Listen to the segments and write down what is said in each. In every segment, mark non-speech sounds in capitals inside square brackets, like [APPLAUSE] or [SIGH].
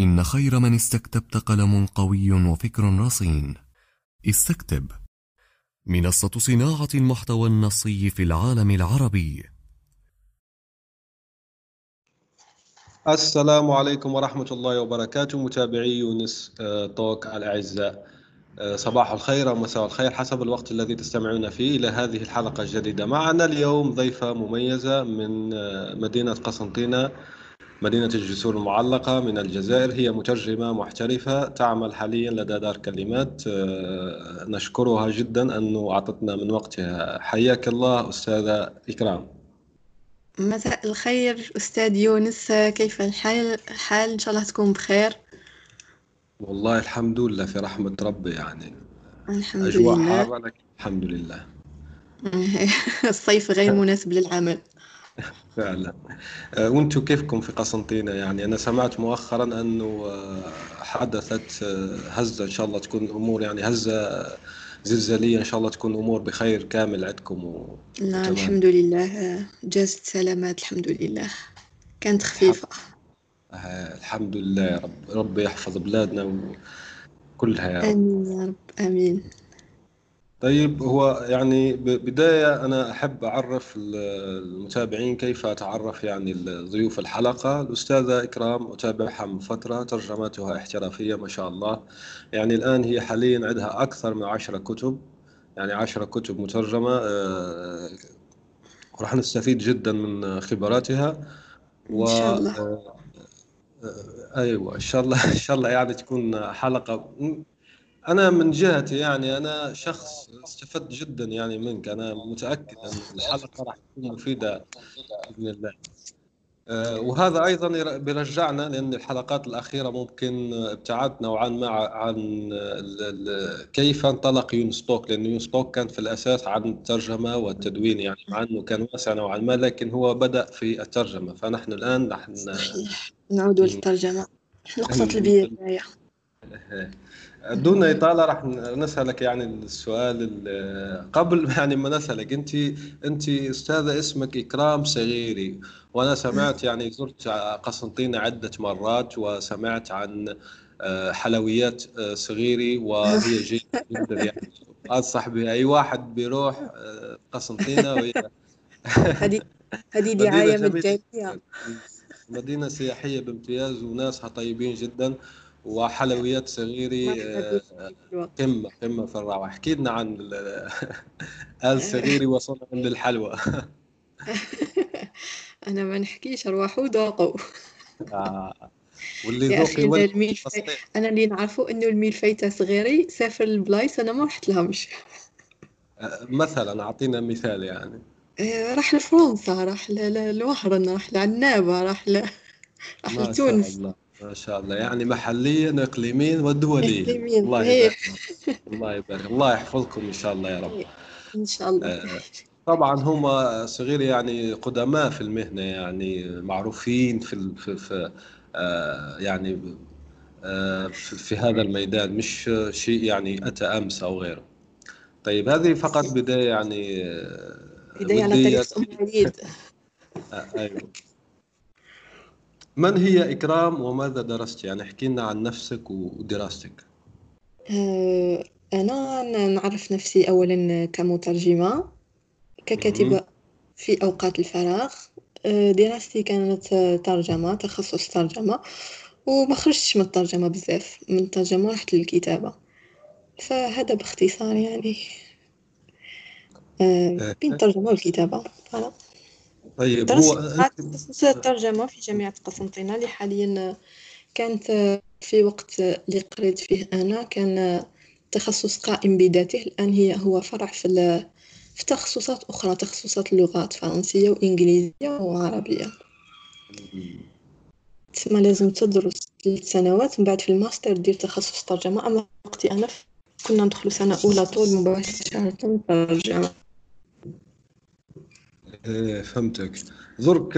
إن خير من استكتبت قلم قوي وفكر رصين. استكتب. منصة صناعة المحتوى النصي في العالم العربي. السلام عليكم ورحمة الله وبركاته متابعي يونس آه، توك الأعزاء. آه، صباح الخير أو مساء الخير حسب الوقت الذي تستمعون فيه إلى هذه الحلقة الجديدة. معنا اليوم ضيفة مميزة من آه، مدينة قسنطينة مدينة الجسور المعلقة من الجزائر هي مترجمة محترفة تعمل حاليا لدى دار كلمات. آه، نشكرها جدا أنه أعطتنا من وقتها. حياك الله أستاذة إكرام. مساء الخير أستاذ يونس. كيف الحال؟ حال إن شاء الله تكون بخير. والله الحمد لله في رحمة ربي يعني. الحمد أجواء لله. حارة لكن الحمد لله. [LAUGHS] الصيف غير [LAUGHS] مناسب للعمل. فعلا. آه، وأنتم كيفكم في قسنطينة؟ يعني أنا سمعت مؤخرا أنه آه، حدثت آه، هزة إن شاء الله تكون الأمور يعني هزة زلزالية إن شاء الله تكون الأمور بخير كامل عندكم و... لا تمام. الحمد لله. جازت سلامات الحمد لله. كانت خفيفة. الحمد لله يا رب. رب يحفظ بلادنا وكلها يا رب. آمين يا رب. آمين. طيب هو يعني ب- بداية أنا أحب أعرف ال- المتابعين كيف أتعرف يعني ال- ضيوف الحلقة. الأستاذة إكرام أتابعها من فترة ترجماتها احترافية ما شاء الله. يعني الآن هي حاليا عندها أكثر من عشرة كتب يعني عشرة كتب مترجمة آه، راح نستفيد جدا من خبراتها. و إن شاء الله. آه، آه، أيوة إن شاء الله إن شاء الله يعني تكون حلقة أنا من جهتي يعني أنا شخص استفدت جدا يعني منك. أنا متأكد أن الحلقة راح تكون مفيدة بإذن الله. آه، وهذا أيضا ير- بيرجعنا لأن الحلقات الأخيرة ممكن ابتعدت نوعا ما عن كيف انطلق يونستوك لأن يونستوك كان في الأساس عن الترجمة والتدوين يعني مع أنه كان واسع نوعا ما لكن هو بدأ في الترجمة. فنحن الآن راح ن- صحيح نعود للترجمة. نقطة البداية. دون إطالة راح نسألك يعني السؤال ال- قبل [LAUGHS] يعني ما نسألك أنت أنت أستاذة اسمك إكرام صغيري وأنا سمعت يعني زرت قسنطينة عدة مرات وسمعت عن آه، حلويات آه، صغيري وهي جيدة جدا يعني. أنصح بها. أي واحد بيروح آه، قسنطينة وهي هذه هذه مجانية جدا. مدينة سياحية بامتياز وناسها طيبين جدا. وحلويات صغيري آه، في قمة قمة في الروعة. احكي لنا عن ال- [LAUGHS] [LAUGHS] صغيري وصنع للحلوى [LAUGHS] أنا ما نحكيش أرواحوا ذوقوا آه. واللي ذوقي أنا اللي نعرفه إنه الميلفي تاع صغيري سافر لبلايص أنا ما رحت لهمش. آه، مثلا أعطينا مثال يعني. راح لفرنسا راح ل- ل- لوهران راح لعنابة راح ل... راح لتونس. ما شاء الله. يعني محليا إقليميا ودوليا إقليميا الله إيه. يبارك. [LAUGHS] الله يبارك. الله يحفظكم إن شاء الله يا رب. إيه، إن شاء الله. آه، طبعا هم صغير يعني قدماء في المهنة يعني معروفين في في, في آه، يعني آه، في في هذا الميدان. مش شيء يعني أتى أمس أو غيره. طيب هذه فقط بداية يعني بداية على تاريخ [LAUGHS] آه، أيوه. من هي إكرام وماذا درست؟ يعني احكي لنا عن نفسك ودراستك. آه، أنا نعرف نفسي أولا كمترجمة. ككاتبة في أوقات الفراغ. آه، دراستي كانت ترجمة تخصص ترجمة وما خرجتش من الترجمة بزاف من الترجمة رحت للكتابة. فهذا باختصار يعني. آه، بين الترجمة والكتابة voilà. طيب هو أنت تخصص الترجمة في جامعة قسنطينة اللي حاليا كانت في وقت اللي قريت فيه أنا كان تخصص قائم بذاته. الآن هي هو فرع في في تخصصات أخرى تخصصات اللغات فرنسية وإنجليزية وعربية. تسمى لازم تدرس ثلاث سنوات من بعد في الماستر دير تخصص ترجمة. أما وقتي أنا كنا ندخلو سنة أولى طول مباشرة ترجمة. إيه فهمتك. درك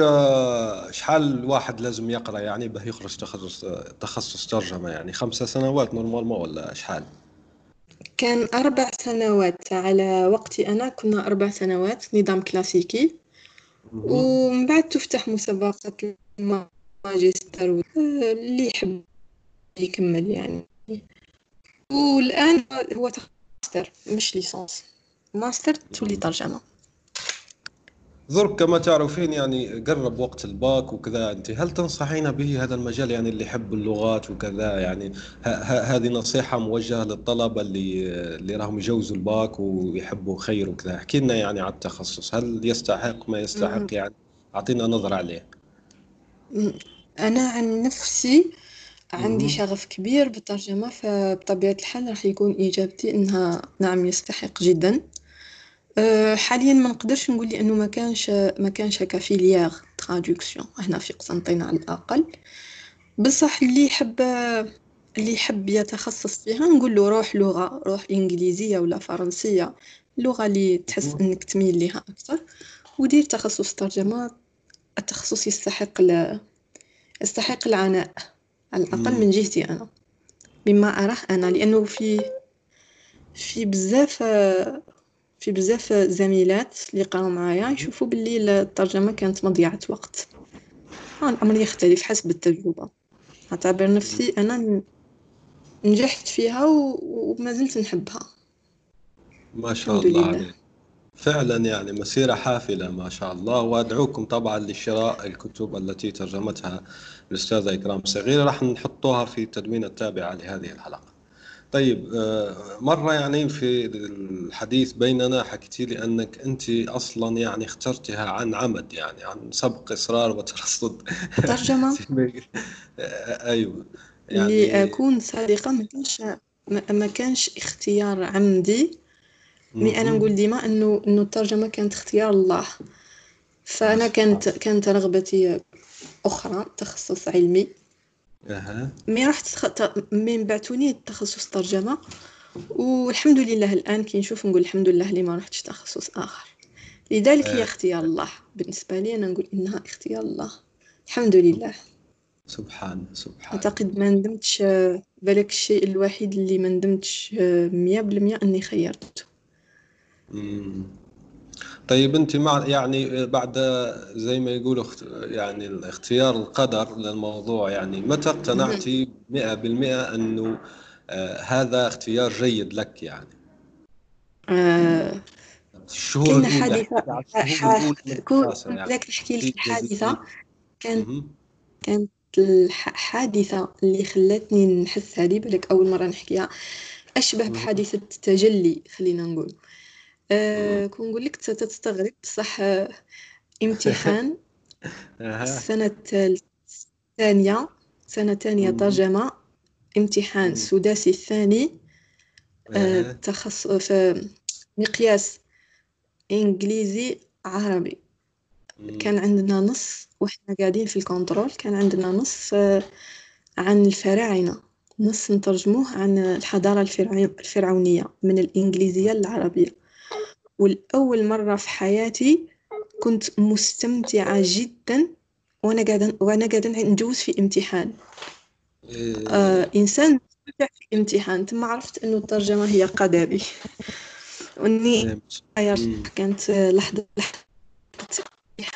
شحال الواحد لازم يقرأ يعني باه يخرج تخصص تخصص ترجمة يعني؟ خمسة سنوات نورمالمون ولا شحال؟ كان أربع سنوات. على وقتي أنا كنا أربع سنوات نظام كلاسيكي. ومن بعد تفتح مسابقة الماجستير اللي يحب يكمل يعني. والآن هو ماستر مش ليسانس. ماستر تولي ترجمة. درك كما تعرفين يعني قرب وقت الباك وكذا. أنت هل تنصحين به هذا المجال؟ يعني اللي يحب اللغات وكذا يعني هذه نصيحة موجهة للطلبة اللي اللي راهم يجوزوا الباك ويحبوا خير وكذا. احكي لنا يعني على التخصص. هل يستحق ما يستحق؟ يعني أعطينا نظرة عليه. أنا عن نفسي عندي. شغف كبير بالترجمة فبطبيعة الحال راح يكون إجابتي إنها نعم يستحق جدا. حاليا ما نقدرش نقول لأنه ما كانش ما كانش هكا filière traduction. هنا في قسنطينة على الأقل. بصح اللي يحب اللي يحب يتخصص فيها نقول له روح لغة روح إنجليزية ولا فرنسية اللغة اللي تحس. إنك تميل لها أكثر. ودير تخصص ترجمة. التخصص يستحق ال... يستحق العناء. على الأقل مم. من جهتي أنا. مما أراه أنا. لأنه في في بزاف في بزاف زميلات اللي قراو معايا يشوفوا باللي الترجمة كانت مضيعة وقت. الأمر يختلف حسب التجربة. أعتبر نفسي أنا ن- نجحت فيها. وما زلت نحبها. ما شاء الله لله. عليك. فعلا يعني مسيرة حافلة ما شاء الله. وأدعوكم طبعا لشراء الكتب التي ترجمتها الأستاذة إكرام صغير راح نحطوها في التدوين التابع لهذه الحلقة. طيب آه، مرة يعني في الحديث بيننا حكيتي لي أنك أنت أصلا يعني اخترتها عن عمد يعني عن سبق إصرار وترصد. ترجمة؟ [LAUGHS] آه، أيوه. لأكون صادقة ما كانش ما كانش اختيار عمدي. مي أنا. نقول ديما إنه إنه الترجمة كانت اختيار الله. فأنا كانت كانت رغبتي أخرى تخصص علمي. مي رحت تخ- من بعتوني تخصص ترجمة والحمد لله الآن كي نشوف نقول الحمد لله اللي ما رحتش تخصص آخر. لذلك هي آه. اختيار الله. بالنسبة لي أنا نقول إنها اختيار الله. الحمد لله سبحان سبحان. أعتقد ما ندمتش بالك الشيء الوحيد اللي ما ندمتش آه، مية بالمية أني خيرته. طيب أنت مع يعني بعد زي ما يقولوا أخت- يعني الاختيار القدر للموضوع يعني متى اقتنعتي 100% أنه آه، هذا اختيار جيد لك يعني؟ آه، الشهور الأولى. حادثة يعني ذاك نحكي لك الحادثة جديد. كانت الحادثة اللي خلتني نحس هذه بالك أول مرة نحكيها أشبه. بحادثة التجلي خلينا نقول. أه كون نقول لك تستغرب بصح آه، امتحان [LAUGHS] السنة الثانية سنة ثانية. ترجمة امتحان. سداسي الثاني آه، تخصص في مقياس إنجليزي عربي. كان عندنا نص وإحنا قاعدين في الكنترول كان عندنا نص آه، عن الفراعنة نص نترجموه عن الحضارة الفرع- الفرعونية من الإنجليزية للعربية والأول مرة في حياتي كنت مستمتعة جدا وأنا قاعدة وأنا قاعدة نجوز في امتحان. إيه. آه إنسان مستمتع في امتحان. ثم عرفت إنه الترجمة هي قدري. وإني. كانت لحظة لحظة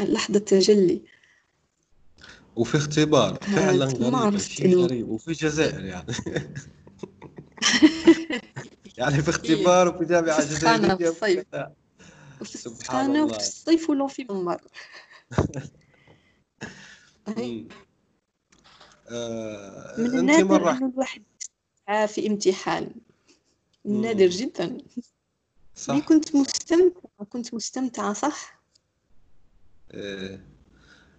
لحظة تجلي. وفي اختبار. فعلا غريب. شيء غريب. وفي الجزائر يعني. [LAUGHS] يعني في اختبار وفي جامعة في السخانة في الصيف. وفي سبحان السخانة وفي الله. الصيف ولو في [LAUGHS] مم. آه، من النادر إنه الواحد في امتحان. نادر جدا. صح. كنت مستمتعة كنت مستمتعة صح؟ آه،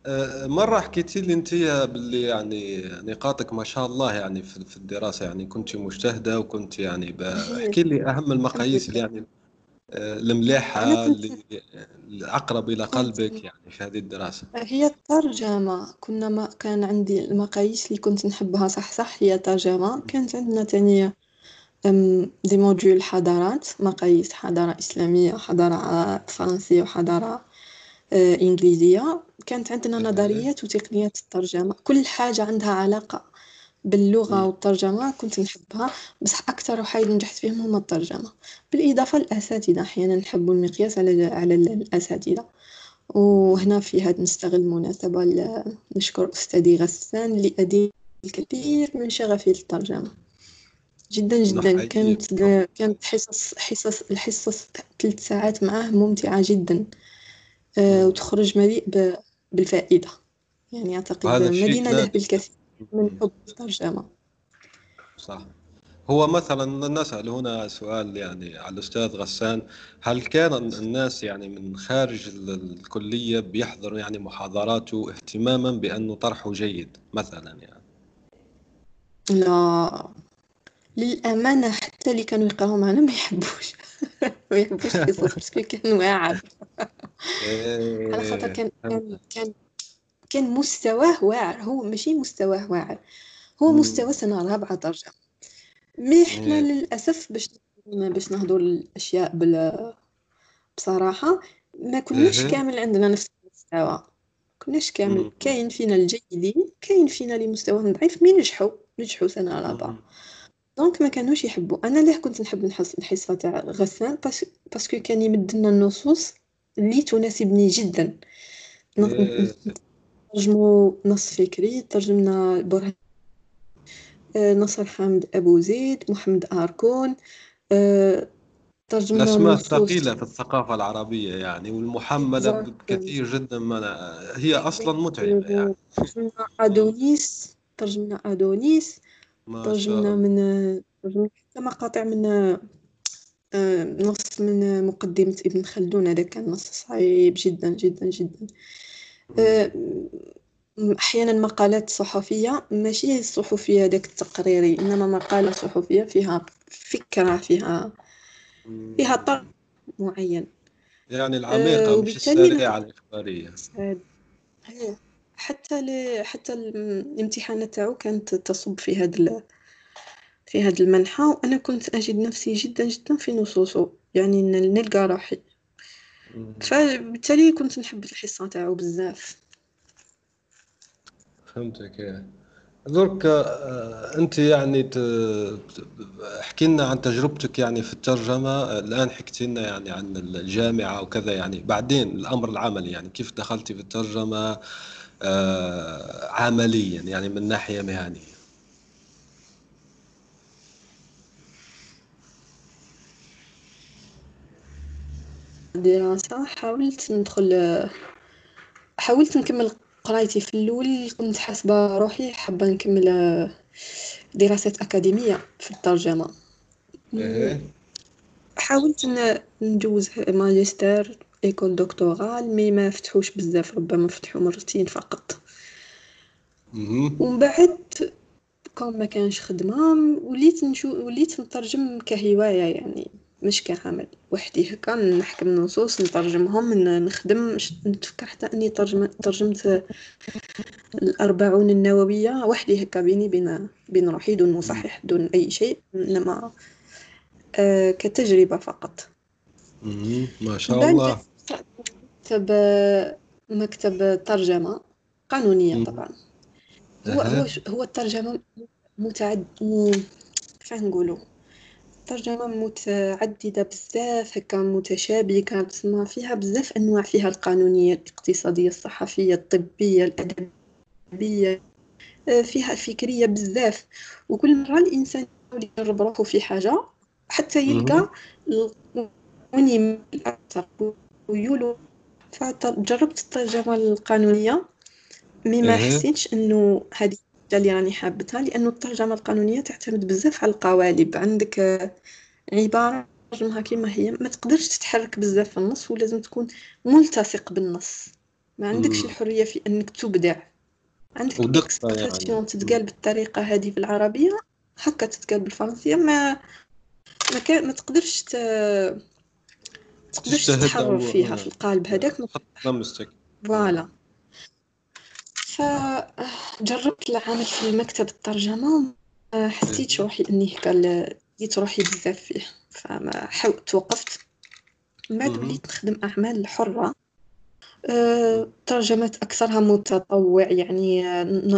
آه، مرة حكيتي لي انت باللي يعني نقاطك ما شاء الله يعني في الدراسة يعني كنت مجتهدة وكنت يعني احكي لي أهم المقاييس اللي يعني المليحة أنا كنت اللي الأقرب إلى كنت قلبك يعني في هذه الدراسة. هي الترجمة. كنا ما كان عندي المقاييس اللي كنت نحبها صح صح؟ هي ترجمة كانت عندنا تانية دي موديول حضارات مقاييس حضارة إسلامية حضارة فرنسية وحضارة آه، إنجليزية. كانت عندنا. نظريات وتقنيات الترجمة. كل حاجة عندها علاقة باللغة مم. والترجمة كنت نحبها. بصح أكثر حاجة نجحت فيهم هما الترجمة. بالإضافة للأساتذة. أحيانا نحب المقياس على على الأساتذة. وهنا في هذا نستغل المناسبة نشكر أستاذي غسان اللي أدي الكثير من شغفي للترجمة. جدا جدا. كانت كانت حصص حصص الحصص ثلاث ساعات معاه ممتعة جدا. وتخرج مليء بالفائدة. يعني أعتقد مدينة له بالكثير من. حب الترجمة. صح. هو مثلا نسأل هنا سؤال يعني على الأستاذ غسان هل كان الناس يعني من خارج ال- الكلية بيحضروا يعني محاضراته اهتماما بأنه طرحه جيد مثلا يعني؟ لا. للأمانة حتى اللي كانوا يقراوا معنا ما يحبوش. [LAUGHS] ما يحبوش الحصص [LAUGHS] parce que كان واعر. على خاطر إيه كان كان كان مستواه واعر. هو ماشي مستواه واعر. هو. مستوى سنة رابعة ترجمة mais حنا إيه. للأسف باش باش نهضر الأشياء بال بصراحة ما كناش إيه. كامل عندنا نفس المستوى. كناش كامل. كاين فينا الجيدين كاين فينا اللي مستواهم ضعيف mais نجحوا. نجحوا سنة رابعة. مم. donc ما كانوش يحبوا أنا ليه كنت نحب نحس الحصه تاع غسان؟ parce parce que كان يمد لنا النصوص اللي تناسبني جدا. إيه. نترجموا نص فكري ترجمنا برهان آه، نصر حامد أبو زيد محمد أركون آه، ترجمنا الأسماء نصوص الثقيلة في الثقافة العربية يعني والمحملة بالضبط بكثير جدا من هي أصلا متعبة يعني. ترجمنا ادونيس ترجمنا أدونيس ما شاء ترجمنا الله. من حتى مقاطع من آه، نص من مقدمة ابن خلدون. هذا كان نص صعيب جدا جدا جدا. آه، أحيانا مقالات صحفية ماشي الصحفية داك التقريري إنما مقالة صحفية فيها فكرة فيها فيها. طرح معين. يعني آه، العميقة مش وبالتالي السريعة الإخبارية. حتى ل... حتى ال- الامتحانات تاعو كانت تصب في هذا ال... في هذا المنحى وأنا كنت أجد نفسي جدا جدا في نصوصه يعني نلقى روحي. فبالتالي كنت نحب الحصة تاعو بزاف فهمتك إيه. درك آه، أنت يعني ت... احكي لنا عن تجربتك يعني في الترجمة آه، الآن حكيت لنا يعني عن الجامعة وكذا يعني بعدين الأمر العملي يعني كيف دخلتي في الترجمة آه، عمليا يعني من ناحية مهنية. دراسة حاولت ندخل حاولت نكمل قرايتي في الأول كنت حاسبة روحي حابة نكمل دراسات أكاديمية في الترجمة. إيه. حاولت ن- نجوز ماجستير. إيكول دكتورال مي ما فتحوش بزاف ربما فتحوا مرتين فقط. ومن بعد كون ما كانش خدمة وليت نشو وليت نترجم كهواية يعني مش كعمل. وحدي هكا نحكم نصوص نترجمهم نخدم نتفكر حتى إني ترجم ترجمت الأربعون النووية. وحدي هكا بيني بين بين روحي دون مصحح دون أي شيء إنما آه كتجربة فقط. ما شاء الله. مكتب مكتب ترجمة قانونية. طبعا هو هو الترجمة متعد كيف نقولوا الترجمة متعددة بزاف هكا متشابكة تسمى فيها بزاف أنواع فيها القانونية الاقتصادية الصحفية الطبية الأدبية آه، فيها فكرية بزاف وكل مرة الإنسان يحاول يجرب روحه في حاجة حتى. يلقى ال- وين يميل أكثر ويولو فجربت الترجمة القانونية مي ما حسيتش إنه هذه اللي راني حابتها لأنه الترجمة القانونية تعتمد بزاف على القوالب. عندك آه، عبارة ترجمها كما هي ما تقدرش تتحرك بزاف في النص ولازم تكون ملتصق بالنص. ما عندكش. الحرية في إنك تبدع. عندك ودقة expression يعني. تتقال بالطريقة هذه بالعربية هكا تتقال بالفرنسية. ما ما, ما تقدرش ت... تتحرر أو- فيها. في القالب هذاك لمستك voilà. فجربت العمل في مكتب الترجمة وما حسيتش روحي إني هكا لقيت روحي بزاف فيه. فما حاولت توقفت. من بعد. وليت نخدم أعمال حرة. أه، ترجمات أكثرها متطوع يعني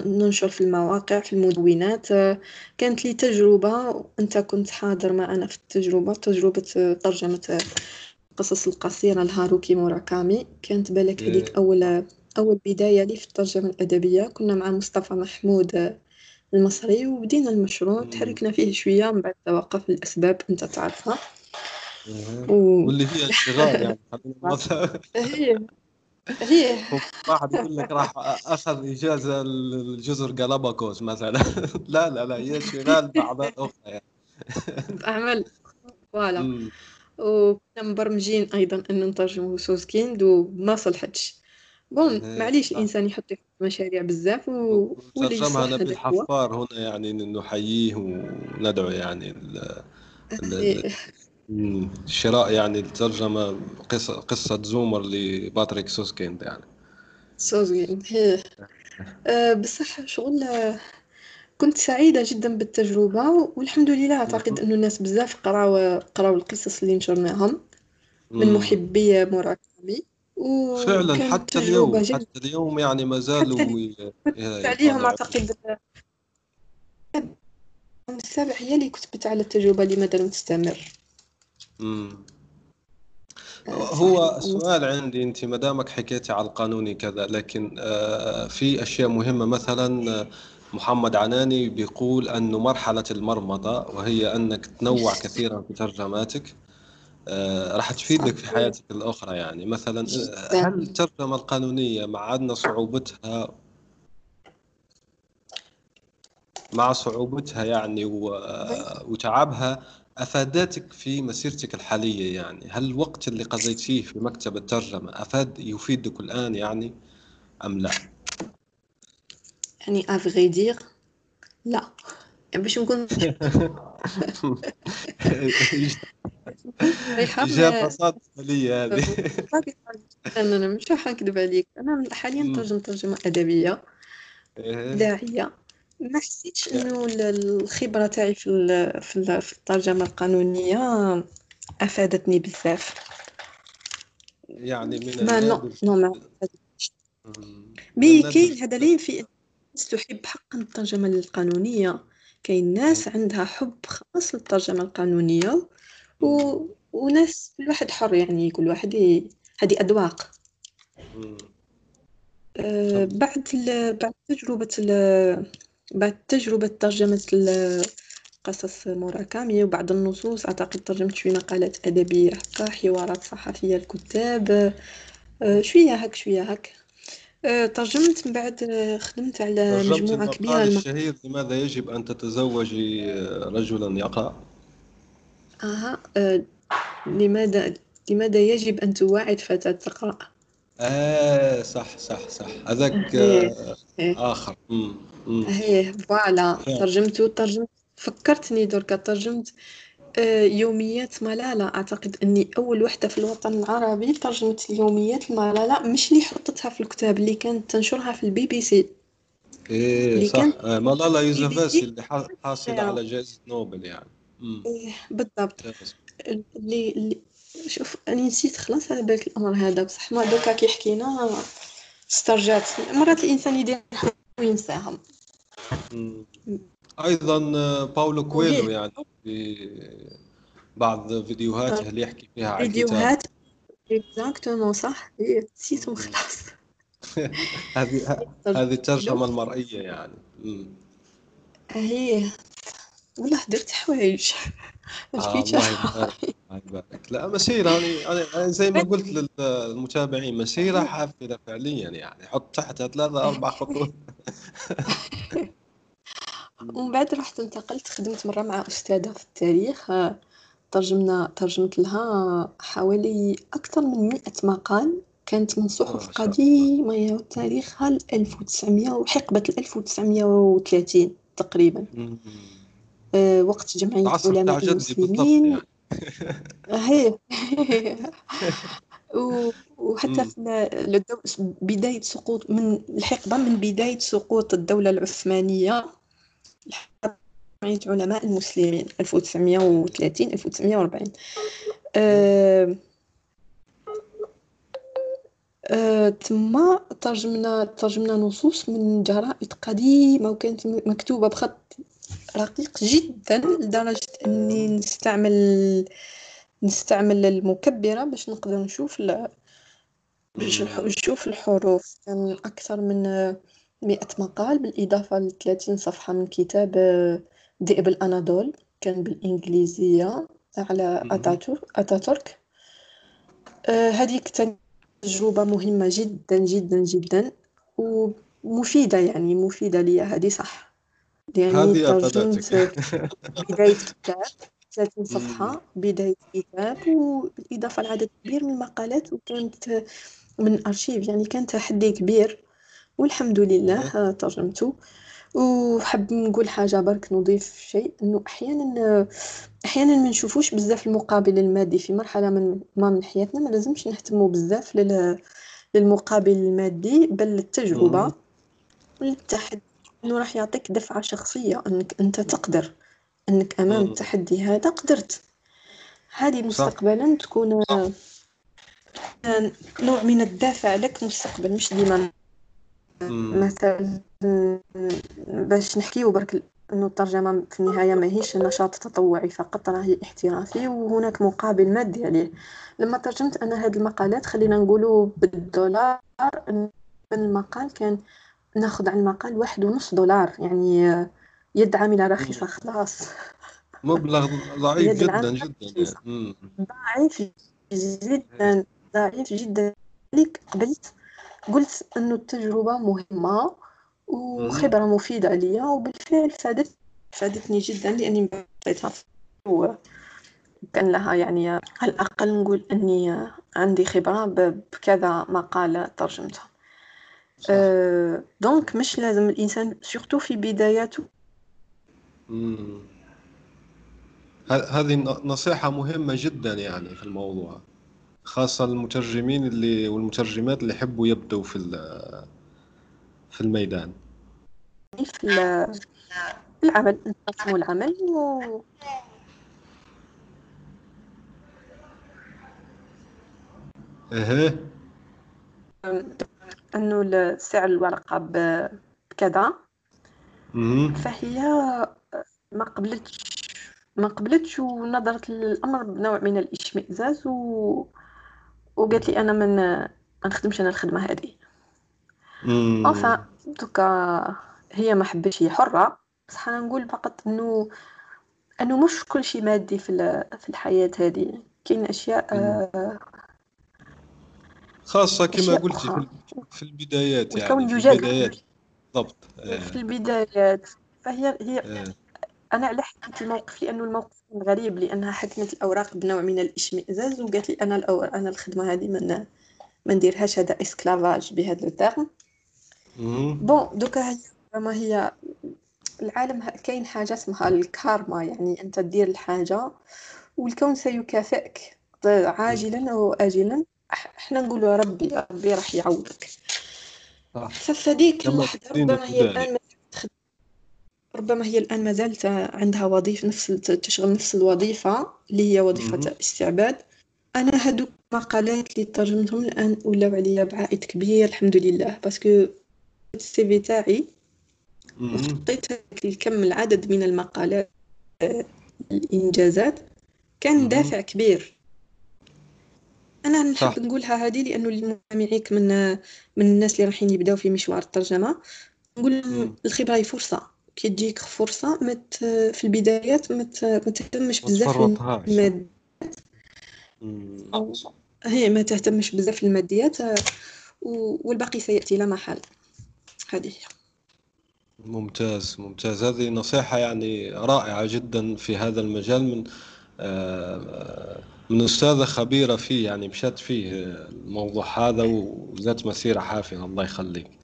ننشر في المواقع في المدونات. أه، كانت لي تجربة وأنت كنت حاضر معنا في التجربة. تجربة ترجمة القصص القصيرة لهاروكي موراكامي. كانت بالك هذيك إيه. أول أول بداية لي في الترجمة الأدبية. كنا مع مصطفى محمود آه، المصري وبدينا المشروع. تحركنا فيه شوية من بعد توقف الأسباب أنت تعرفها. و... واللي هي اشتغال يعني [LAUGHS] هي هي. واحد يقول لك راح أخذ إجازة الجزر جالاباغوس مثلا. [LAUGHS] لا لا لا هي شغال باعمال أخرى يعني. أعمال [LAUGHS] voilà. وكنا مبرمجين أيضا أن نترجمو سوسكيند وما صلحتش bon إيه، معليش صح. الإنسان يحط مشاريع بزاف و... ترجمها نبيل حفار هنا يعني نحييه وندعو يعني ال- ال- إيه. مم. شراء يعني الترجمة قصة قصة زومر لباتريك سوسكيند يعني سوسكيند هي أه بصح شغل آه، كنت سعيدة جدا بالتجربة والحمد لله أعتقد أنه الناس بزاف قراو قراو القصص اللي نشرناهم من مم. محبي موراكامي فعلا وكانت حتى تجربة اليوم جدا. حتى اليوم يعني ما زالوا حتى ي- ي- عليهم أعتقد. السابع هي اللي كتبت على التجربة لماذا لم تستمر مم. آه، هو سؤال عندي أنت ما دامك حكيتي على القانوني كذا لكن آه، في أشياء مهمة مثلا آه، محمد عناني بيقول انه مرحلة المرمطة وهي أنك تنوع كثيرا في ترجماتك آه، راح تفيدك في حياتك الأخرى يعني. مثلا آه، هل الترجمة القانونية مع أن صعوبتها مع صعوبتها يعني و- وتعبها أفادتك في مسيرتك الحالية يعني؟ هل الوقت اللي قضيتيه في مكتب الترجمة أفاد يفيدك الآن يعني أم لا؟ يعني افغي دير لا باش نكون صريحة إجابة ما صادقة لي هذه. أنا مش راح نكذب عليك. أنا حاليا مم. ترجم ترجمة أدبية إيه. داعية. ما حسيتش إنه ال- الخبرة تاعي في في ال- في الترجمة القانونية أفادتني بزاف. يعني من ما نو نو ما بي النادر كاين هذا لين في ناس تحب حقا الترجمة القانونية. كاين ناس عندها حب خاص للترجمة القانونية و... وناس كل واحد حر يعني كل واحد ي... هذه أذواق. أه بعد ال... بعد تجربة ال... بعد تجربة ترجمة ال- قصص موراكامي وبعد النصوص أعتقد ترجمت شوية مقالات أدبية هكا حوارات صحفية الكتاب. أه شوية هك شوية هك أه ترجمت من بعد أه خدمت على ترجمت مجموعة كبيرة المقال الم... الشهير لماذا يجب أن تتزوجي رجلا يقرأ؟ أها أه لماذا لماذا يجب أن تواعد فتاة تقرأ آه صح صح صح. هذاك آه، آخر. مم. مم. هي voilà. فعلا ترجمته ترجمت. فكرتني دركا ترجمت. آه، يوميات ملالة أعتقد أني أول وحدة في الوطن العربي ترجمت يوميات ملالة مش اللي حطتها في الكتاب اللي كانت تنشرها في البي بي سي. إيه اللي صح. آه، بي يوسفزاي. اللي ح- حاصلة على جائزة نوبل يعني. مم. إيه بالضبط. اللي, اللي شوف أنا نسيت خلاص على بالك الأمر هذا. بصح ما دوكا كي حكينا استرجعت. مرات الإنسان يدير وينساهم. مم. أيضا آه، باولو كويلو يعني في بعض فيديوهاته اللي يحكي فيها عن فيديوهات. exactement صح. إيه، نسيتهم. خلاص. [LAUGHS] هذه هذه الترجمة المرئية يعني. هي والله درت حوايج. آه يبارك لا مسيرة. أنا زي ما قلت للمتابعين مسيرة حافلة فعليا يعني. حط تحتها ثلاثة أربع خطوط. [LAUGHS] ومن بعد رحت انتقلت خدمت مرة مع أستاذة في التاريخ آه، ترجمنا ترجمت لها حوالي أكثر من مئة مقال. كانت من صحف قديمة تاريخها 1900 وحقبة 1930 تقريبا. آه، وقت جمعية علماء المسلمين. يعني. هي. [LAUGHS] وحتى في بداية سقوط من الحقبة من بداية سقوط الدولة العثمانية. علماء المسلمين 1930 1940 أه أه تما ترجمنا ترجمنا نصوص من جرائد قديمة وكانت مكتوبة بخط رقيق جدا لدرجة أني نستعمل نستعمل المكبرة باش نقدر نشوف باش نشوف الحروف. كان أكثر من مئة مقال بالإضافة لثلاثين صفحة من كتاب ذئب الأناضول. كان بالإنجليزية على أتاتورك. آه، هذيك تجربة مهمة جدا جدا جدا ومفيدة يعني مفيدة لي هذه صح. يعني ترجمت [LAUGHS] بداية كتاب 30 صفحة بداية كتاب وبالإضافة لعدد كبير من المقالات وكانت من أرشيف. يعني كان تحدي كبير. والحمد لله ترجمته. وحب نقول حاجة برك نضيف شيء إنه أحيانا أحيانا ما نشوفوش بزاف المقابل المادي. في مرحلة من ما من حياتنا ما لازمش نهتموا بزاف للمقابل المادي بل التجربة والتحدي. إنه راح يعطيك دفعة شخصية إنك أنت تقدر. إنك أمام التحدي هذا قدرت. هذه مستقبلا تكون نوع من الدافع لك مستقبلا مش ديما. مثلا باش نحكيو برك إنه الترجمة في النهاية ماهيش نشاط تطوعي فقط راهي احترافي وهناك مقابل مادي عليه. لما ترجمت أنا هذه المقالات خلينا نقولوا بالدولار المقال كان ناخذ على المقال واحد ونص دولار يعني يد عامله رخيصة خلاص. مبلغ ضعيف جدا جدا ضعيف جدا ضعيف جدا. ليك قبلت قلت أنه التجربة مهمة وخبرة مفيدة عليا وبالفعل فادت فادتني جدا لأني عطيتها وكان لها يعني على الأقل نقول أني عندي خبرة بكذا مقالة ترجمتها. أه donc مش لازم الإنسان surtout في بداياته. هذه نصيحة مهمة جدا يعني في الموضوع. خاصة المترجمين اللي والمترجمات اللي يحبوا يبدوا في في الميدان. في العمل نقسموا العمل و إيه أنه سعر الورقة بكذا فهي ما قبلتش ما قبلتش ونظرت للأمر بنوع من الإشمئزاز و... وقالت لي أنا من ما نخدمش أنا الخدمة هذه. enfin دوكا هي ما حبتش هي حرة. بصح أنا نقول فقط انه إنه مش كل شيء مادي في في الحياة هذه. كاين أشياء خاصة كما قلتي في البدايات يعني في البدايات. بالضبط. في البدايات. فهي هي آه. أنا على حكيت الموقف لأنه الموقف كان غريب لأنها حكمت الأوراق بنوع من الاشمئزاز وقالت لي أنا الأول أنا الخدمة هذه من ما نديرهاش هذا esclavage بهذا ال terme. Bon donc هي ما هي العالم كاين حاجة اسمها الكارما يعني أنت دير الحاجة والكون سيكافئك عاجلا أو اجلا إحنا نقولوا ربي ربي راح يعوضك. ففديك اللحظة ربما هي الآن ربما هي الآن ما زالت عندها وظيفة نفس تشغل نفس الوظيفة اللي هي وظيفة استعباد أنا هادوك المقالات اللي ترجمتهم الآن ولاو عليا بعائد كبير الحمد لله parce que ال CV تاعي حطيت الكم العدد من المقالات الإنجازات كان دافع كبير. أنا نحب نقولها هذه لأنه المستمعيك من من الناس اللي رايحين يبداو في مشوار الترجمة. نقول الخبرة هي فرصة. كي تجيك فرصة مت في البدايات ما تهتمش بزاف الماديات. هي ما تهتمش بزاف الماديات والباقي سيأتي لا محال. هذه هي. ممتاز ممتاز. هذه نصيحة يعني رائعة جدا في هذا المجال من آه، من أستاذة خبيرة فيه يعني مشات فيه الموضوع هذا وذات مسيرة حافلة الله يخليك.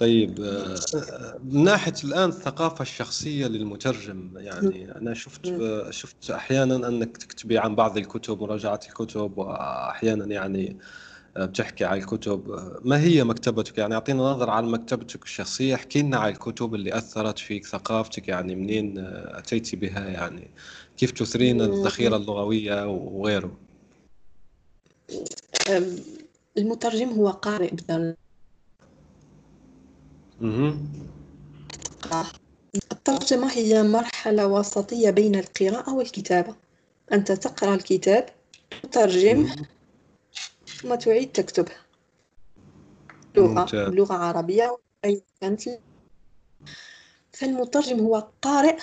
طيب آه، من ناحية الآن الثقافة الشخصية للمترجم يعني أنا شفت آه، شفت أحيانا أنك تكتبي عن بعض الكتب مراجعه الكتب واحيانا يعني آه، بتحكي عن الكتب. ما هي مكتبتك؟ يعني اعطينا نظرة عن مكتبتك الشخصية احكي لنا عن الكتب اللي أثرت فيك ثقافتك يعني منين اتيتي بها يعني كيف تثرين الذخيرة اللغوية وغيره؟ المترجم هو قارئ بدل الترجمة هي مرحلة وسطية بين القراءة والكتابة. أنت تقرأ الكتاب تترجم ثم تعيد تكتبه. لغة لغة عربية أي كانت. فالمترجم هو قارئ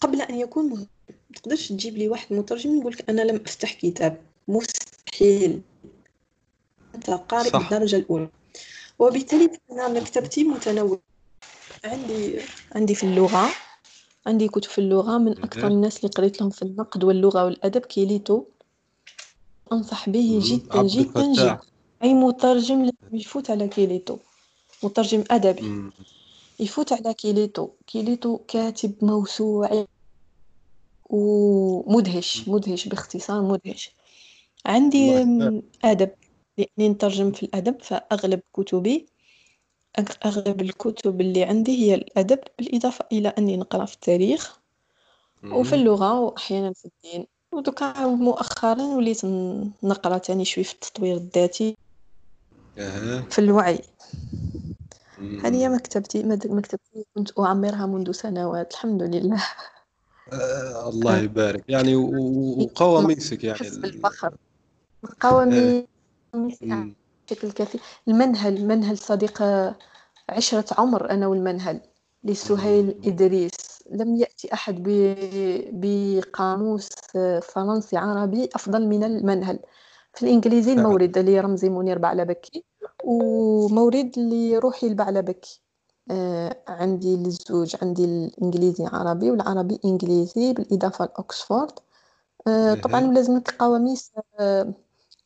قبل أن يكون مهم. تقدرش تجيب لي واحد مترجم يقول لك أنا لم أفتح كتاب. مستحيل. أنت قارئ صح. بالدرجة الأولى. وبالتالي أنا مكتبتي متنوعة عندي عندي في اللغة عندي كتب في اللغة من أكثر الناس اللي قريت لهم في النقد واللغة والأدب كيليتو أنصح به جدا جدا جدا. أي مترجم لازم يفوت على كيليتو مترجم أدبي. يفوت على كيليتو كيليتو كاتب موسوعي ومدهش مدهش باختصار مدهش. عندي أدب. لأني نترجم في الأدب فأغلب كتبي أغلب الكتب اللي عندي هي الأدب بالإضافة إلى أني نقرأ في التاريخ وفي اللغة وأحيانا في الدين. ودوكا مؤخرا وليت نقرأ تاني شوي في التطوير الذاتي في الوعي. هذه هي مكتبتي مكتبتي كنت أعمرها منذ سنوات الحمد لله. آه الله يبارك. يعني [LAUGHS] وقواميسك يعني الفخر قواميس بشكل كافي. المنهل منهل صديق عشرة عمر أنا والمنهل لسهيل إدريس. لم يأتي أحد بقاموس فرنسي عربي أفضل من المنهل. في الإنجليزي المورد اللي رمزي منير بعلبكي ومورد اللي روحي البعلبكي. آه عندي للزوج عندي الإنجليزي عربي والعربي إنجليزي بالإضافة لأكسفورد. آه طبعا لازمك القواميس آه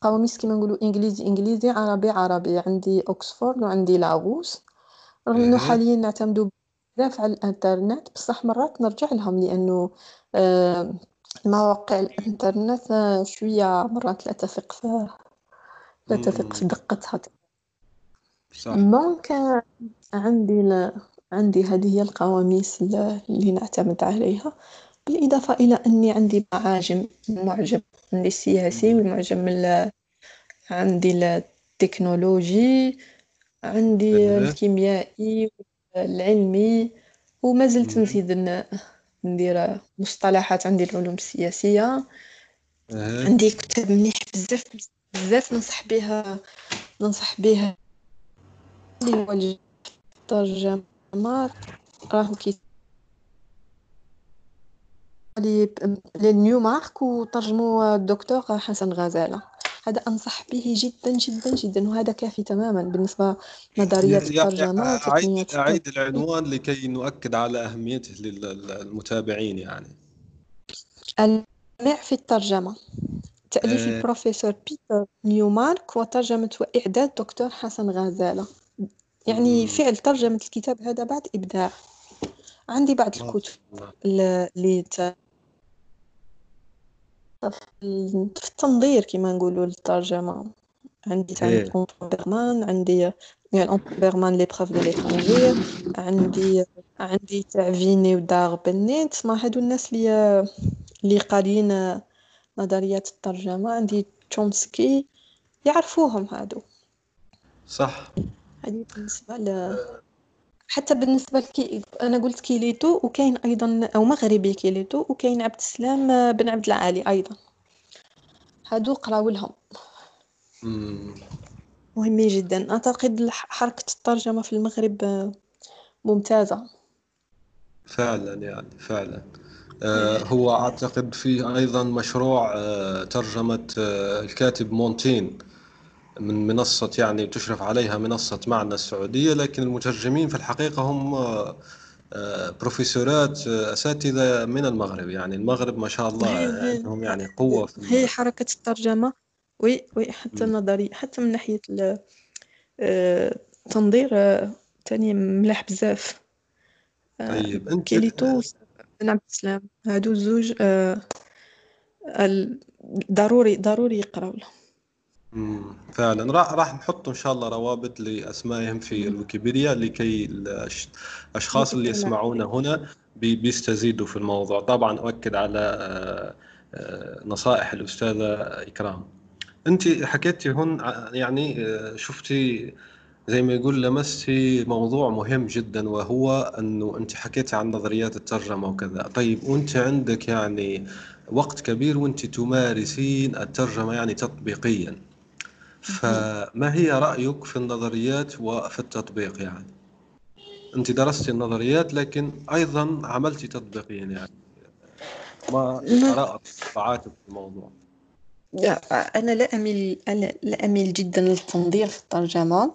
قواميس كيما نقولوا إنجليزي إنجليزي عربي عربي عندي اوكسفورد وعندي لاغوس. رغم إنه حاليا نعتمدوا بزاف على الإنترنت بصح مرات نرجع لهم لأنه آه، مواقع الإنترنت آه، شوية مرات لا تثق في لا تثق في دقتها. صح. Donc عندي ل... عندي هذه هي القواميس اللي نعتمد عليها. بالإضافة إلى أني عندي معاجم معجم عندي السياسي والمعجم عندي التكنولوجي عندي الكيميائي العلمي وما زلت نزيد ندير مصطلحات عندي العلوم السياسية. عندي كتاب مليح بزاف بزاف ننصح بها ننصح بها اللي هو الترجمة راهو كي لنيو مارك وترجموا الدكتور حسن غزالة. هذا أنصح به جدا جدا جدا وهذا كافي تماما بالنسبة لنظريات الترجمة أعيد, أعيد العنوان لكي نؤكد على أهميته للمتابعين يعني. المع في الترجمة. تأليف آه. البروفيسور بيتر نيومارك وترجمة وإعداد دكتور حسن غزالة. يعني فعل ترجمة الكتاب هذا يعد إبداع. عندي بعض الكتب اللي في التنظير كما نقولوا الترجمة عندي تاع إيه. بيرمان عندي يعني بيرمان l'épreuve de عندي عندي تاع فيني وداربلني تسمى هادو الناس اللي اللي قاريين نظريات الترجمة. عندي تشومسكي. يعرفوهم هادو. صح. هذه بالنسبة ل حتى بالنسبة لكي أنا قلت كيليتو وكاين أيضا أو مغربي كيليتو وكاين عبد السلام بن عبد العالي أيضا. هادو قراو لهم. مهمين جدا. أعتقد حركة الترجمة في المغرب ممتازة. فعلا يعني فعلا. آه هو أعتقد فيه أيضا مشروع آه ترجمة آه الكاتب مونتين. من منصة يعني تشرف عليها منصة معنا السعودية لكن المترجمين في الحقيقة هم آه، آه، بروفيسورات آه، أساتذة من المغرب. يعني المغرب ما شاء الله عندهم يعني قوة في هي حركة الترجمة. وي وي حتى النظري حتى من ناحية التنظير تاني ملاح بزاف. طيب أنت كيليتو بن عبد السلام هادو الزوج ال- ضروري ضروري يقراو له مم، فعلا. راح راح نحط إن شاء الله روابط لأسمائهم في الويكيبيديا لكي الأشخاص اللي. يسمعونا هنا بي- بيستزيدوا في الموضوع. طبعا أؤكد على آه، آه، نصائح الأستاذة إكرام. أنت حكيتي هون ع- يعني آه، شفتي زي ما يقول لمستي موضوع مهم جدا وهو أنه أنت حكيتي عن نظريات الترجمة وكذا. طيب وأنت عندك يعني وقت كبير وأنت تمارسين الترجمة يعني تطبيقيا. فما هي رأيك في النظريات وفي التطبيق يعني؟ أنت درستي النظريات لكن أيضا عملتي تطبيقيا يعني. ما وانطباعاتك في الموضوع؟ لا، أنا لا أميل أنا لا أميل جدا للتنظير في الترجمة.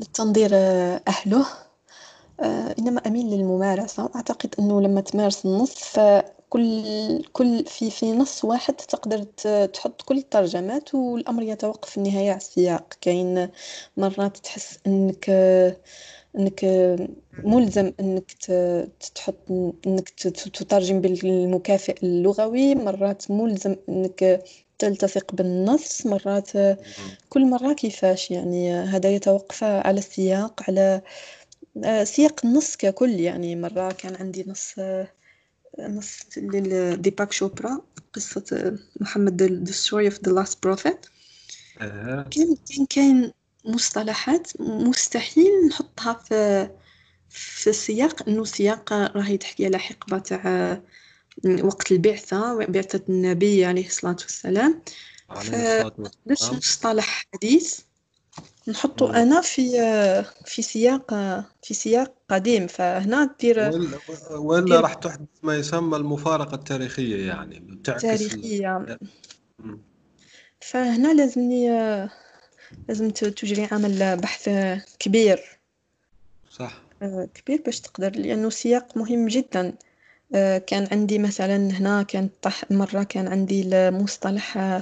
للتنظير آه، أهله. آه، إنما أميل للممارسة. وأعتقد أنه لما تمارس النص فكل كل في في نص واحد تقدر تحط كل الترجمات والأمر يتوقف في النهاية على السياق. كاين مرات تحس أنك أنك ملزم أنك ت- تحط ت- تترجم بالمكافئ اللغوي. مرات ملزم أنك تلتصق بالنص. مرات كل مرة كيفاش؟ يعني هذا يتوقف على السياق على آه، سياق النص ككل. يعني مرة كان عندي نص نص لديباك شوبرا قصة محمد The Story of the Last Prophet. آه. كان كان كاين مصطلحات مستحيل نحطها في في سياق إنه سياق راهي تحكي على حقبة تاع وقت البعثة بعثة النبي عليه الصلاة والسلام. عليه ف- الصلاة باش والسلام مصطلح حديث. نحطه مم. أنا في في سياق في سياق قديم. فهنا دير ولا ولا راح تحدث ما يسمى المفارقة التاريخية يعني بتعكس ال... تاريخية. مم. فهنا لازمني لازم تجري عمل بحث كبير. صح. كبير باش تقدر لأنه سياق مهم جدا. كان عندي مثلا هنا كان طح مرة كان عندي المصطلح أها.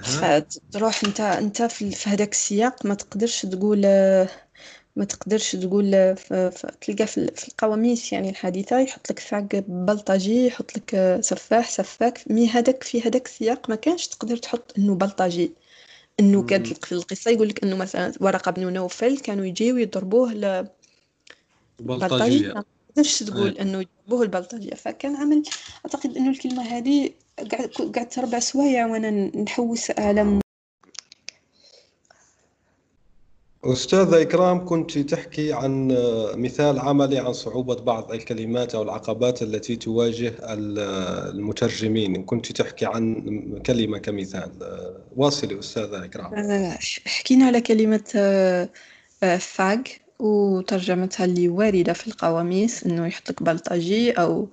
فتروح انت انت في هذاك السياق ما تقدرش تقول ما تقدرش تقول تلقى في ال- في القواميس يعني الحديثة يحط لك فاق بلطجي يحط لك سفاح سفاك. مي هذاك في هذاك السياق ما كانش تقدر تحط إنه بلطجي إنه كانت مم. في القصة. يقول لك إنه مثلا ورقة بن نوفل كانوا يجيو يضربوه ل- بلطجي. بلطجية ما تقدرش تقول إنه يضربوه البلطجية؟ فكان عمل أعتقد إنه الكلمة هذه قعد- قعدت أربع سوايع وأنا نحوس على أستاذة إكرام كنت تحكي عن مثال عملي عن صعوبة بعض الكلمات أو العقبات التي تواجه ال- المترجمين. كنت تحكي عن كلمة كمثال. واصلي أستاذة إكرام. آه، حكينا على كلمة آه، فاق وترجمتها اللي واردة في القواميس إنه يحط لك بلطجي أو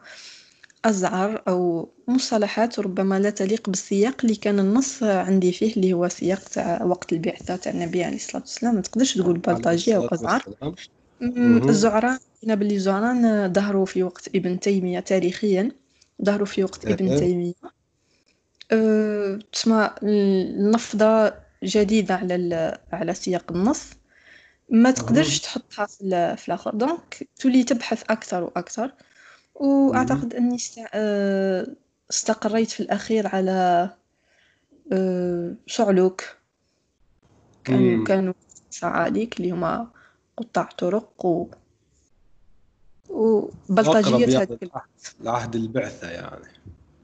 أزعر أو مصطلحات ربما لا تليق بالسياق اللي كان النص عندي فيه اللي هو سياق تاع وقت البعثة تاع النبي عليه الصلاة والسلام. ما تقدرش تقول بلطجي أو أزعر. الزعران قلنا باللي الزعران ظهروا في وقت ابن تيمية تاريخيا ظهروا في وقت ابن. تيمية. أه، تسمى النفضة جديدة على على سياق النص. ما تقدرش تحطها في في الآخر. Donc تولي تبحث أكثر وأكثر. وأعتقد أني است- أه، استقريت في الأخير على أه، صعلوك. كانوا. كانوا صعاليك اللي هما قطاع طرق و وبلطجية يعني هذيك العهد- لعهد البعثة يعني.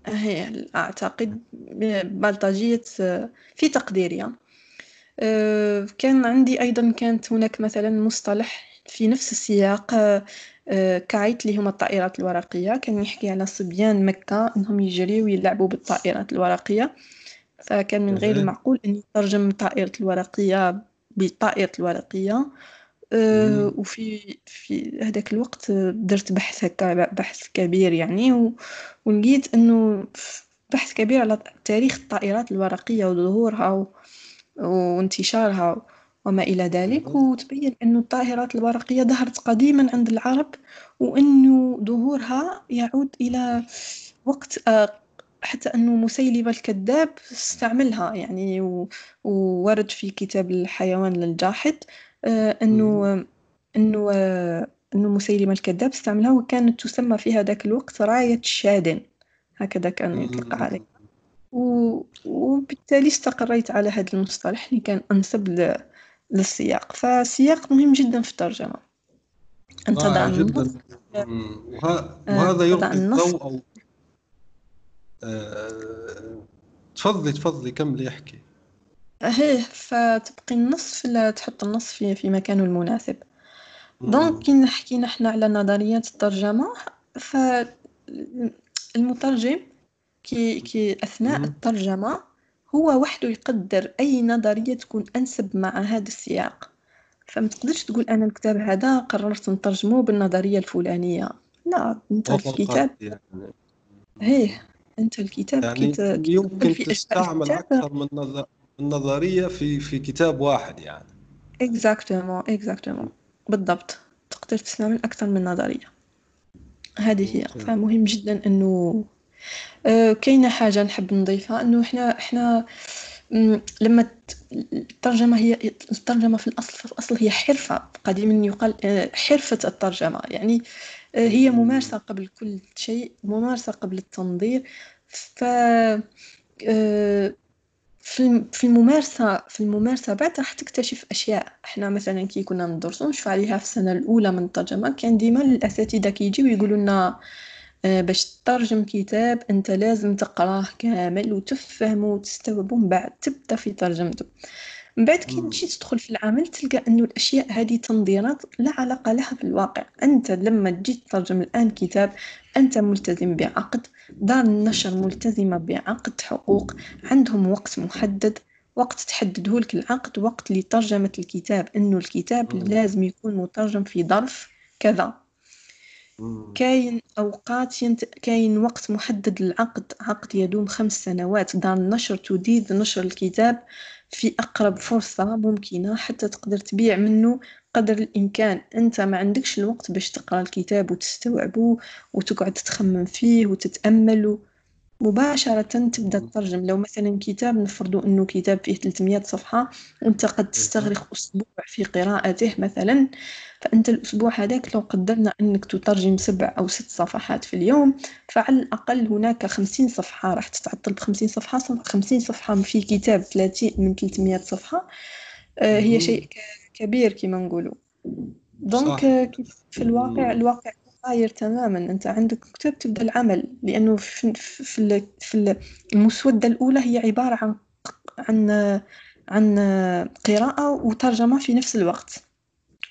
هي أعتقد بلطجية في تقديري آه، كان عندي أيضا كانت هناك مثلا مصطلح في نفس السياق آه، آه، كايت اللي هما الطائرات الورقية كان يحكي على صبيان مكة أنهم يجريوا ويلعبوا بالطائرات الورقية فكان من غير. المعقول أن يترجم الطائرة الورقية بالطائرة الورقية آه،. وفي في هذاك الوقت درت بحث هكا بحث كبير يعني و- ولقيت إنه بحث كبير على تاريخ الطائرات الورقية وظهورها وانتشارها وما إلى ذلك. وتبين أنه الطائرات الورقية ظهرت قديما عند العرب وأنه ظهورها يعود إلى وقت آه، حتى أنه مسيلمة الكذاب استعملها يعني وورد في كتاب الحيوان الجاحد آه، أنه أنه أنه مسيلمة الكذاب استعملها وكانت تسمى في هذاك الوقت راية الشادن هكذا كان يطلق عليه. وبالتالي استقريت على هذا المصطلح اللي كان أنسب للسياق. فالسياق مهم جدا في الترجمة. أن تضع وهذا آه، يلقي الضوء أو آه، تفضلي تفضلي كملي احكي. اهيه فتبقي النص في تحط النص في في مكانه المناسب. Donc كي نحكي نحن على نظريات الترجمة فالمترجم كي كي أثناء الترجمة هو وحده يقدر أي نظرية تكون أنسب مع هذا السياق. فما تقدرش تقول أنا الكتاب هذا قررت نترجمه بالنظرية الفلانية. لا أنت الكتاب يعني. هيه أنت الكتاب يعني كت... يمكن تستعمل أكثر من نظرية في في كتاب واحد يعني. Exactement exactement بالضبط. تقدر تستعمل أكثر من نظرية. هذه هي. فمهم جدا آه، كاينة حاجة نحب نضيفها أنه إحنا إحنا لما الترجمة هي الترجمة في الأصل في الأصل هي حرفة. قديما يقال آه، حرفة الترجمة. يعني آه، هي ممارسة قبل كل شيء ممارسة قبل التنظير. ف في الممارسة في الممارسة بعد راح تكتشف أشياء. إحنا مثلا كي كنا ندرسو نشوف عليها في السنة الأولى من الترجمة كان ديما الأساتذة كيجيو يقولوا لنا باش تترجم كتاب أنت لازم تقراه كامل وتفهمه وتستوعبه من بعد تبدأ في ترجمته. من بعد كي تجي تدخل في العمل تلقى انه الأشياء هذه تنظيرات لا علاقة لها بالواقع. أنت لما تجي تترجم الآن كتاب أنت ملتزم بعقد. دار النشر ملتزمة بعقد حقوق. عندهم وقت محدد. وقت تحدده لك العقد وقت لترجمة الكتاب. انه الكتاب لازم يكون مترجم في ظرف كذا. كاين أوقات ينت... كاين وقت محدد للعقد. عقد يدوم خمس سنوات. دار النشر تديد نشر الكتاب في أقرب فرصة ممكنة حتى تقدر تبيع منه قدر الإمكان. أنت ما عندكش الوقت باش تقرأ الكتاب وتستوعبه وتقعد تتخمم فيه وتتأمل مباشرة تبدأ تترجم. لو مثلا كتاب نفرض أنه كتاب فيه 300 صفحة وأنت قد تستغرق أسبوع في قراءته مثلا. فأنت الأسبوع هذاك لو قدرنا أنك تترجم سبع أو ست صفحات في اليوم فعلى الأقل هناك خمسين صفحة راح تتعطل. بخمسين صفحة خمسين صفحة في كتاب ثلاثين من 300 صفحة آه، هي شيء كبير كما نقولوا. Donc في الواقع؟ الواقع غاير تماما. أنت عندك كتاب تبدأ العمل لأنه في في في المسودة الأولى هي عبارة عن عن عن قراءة وترجمة في نفس الوقت.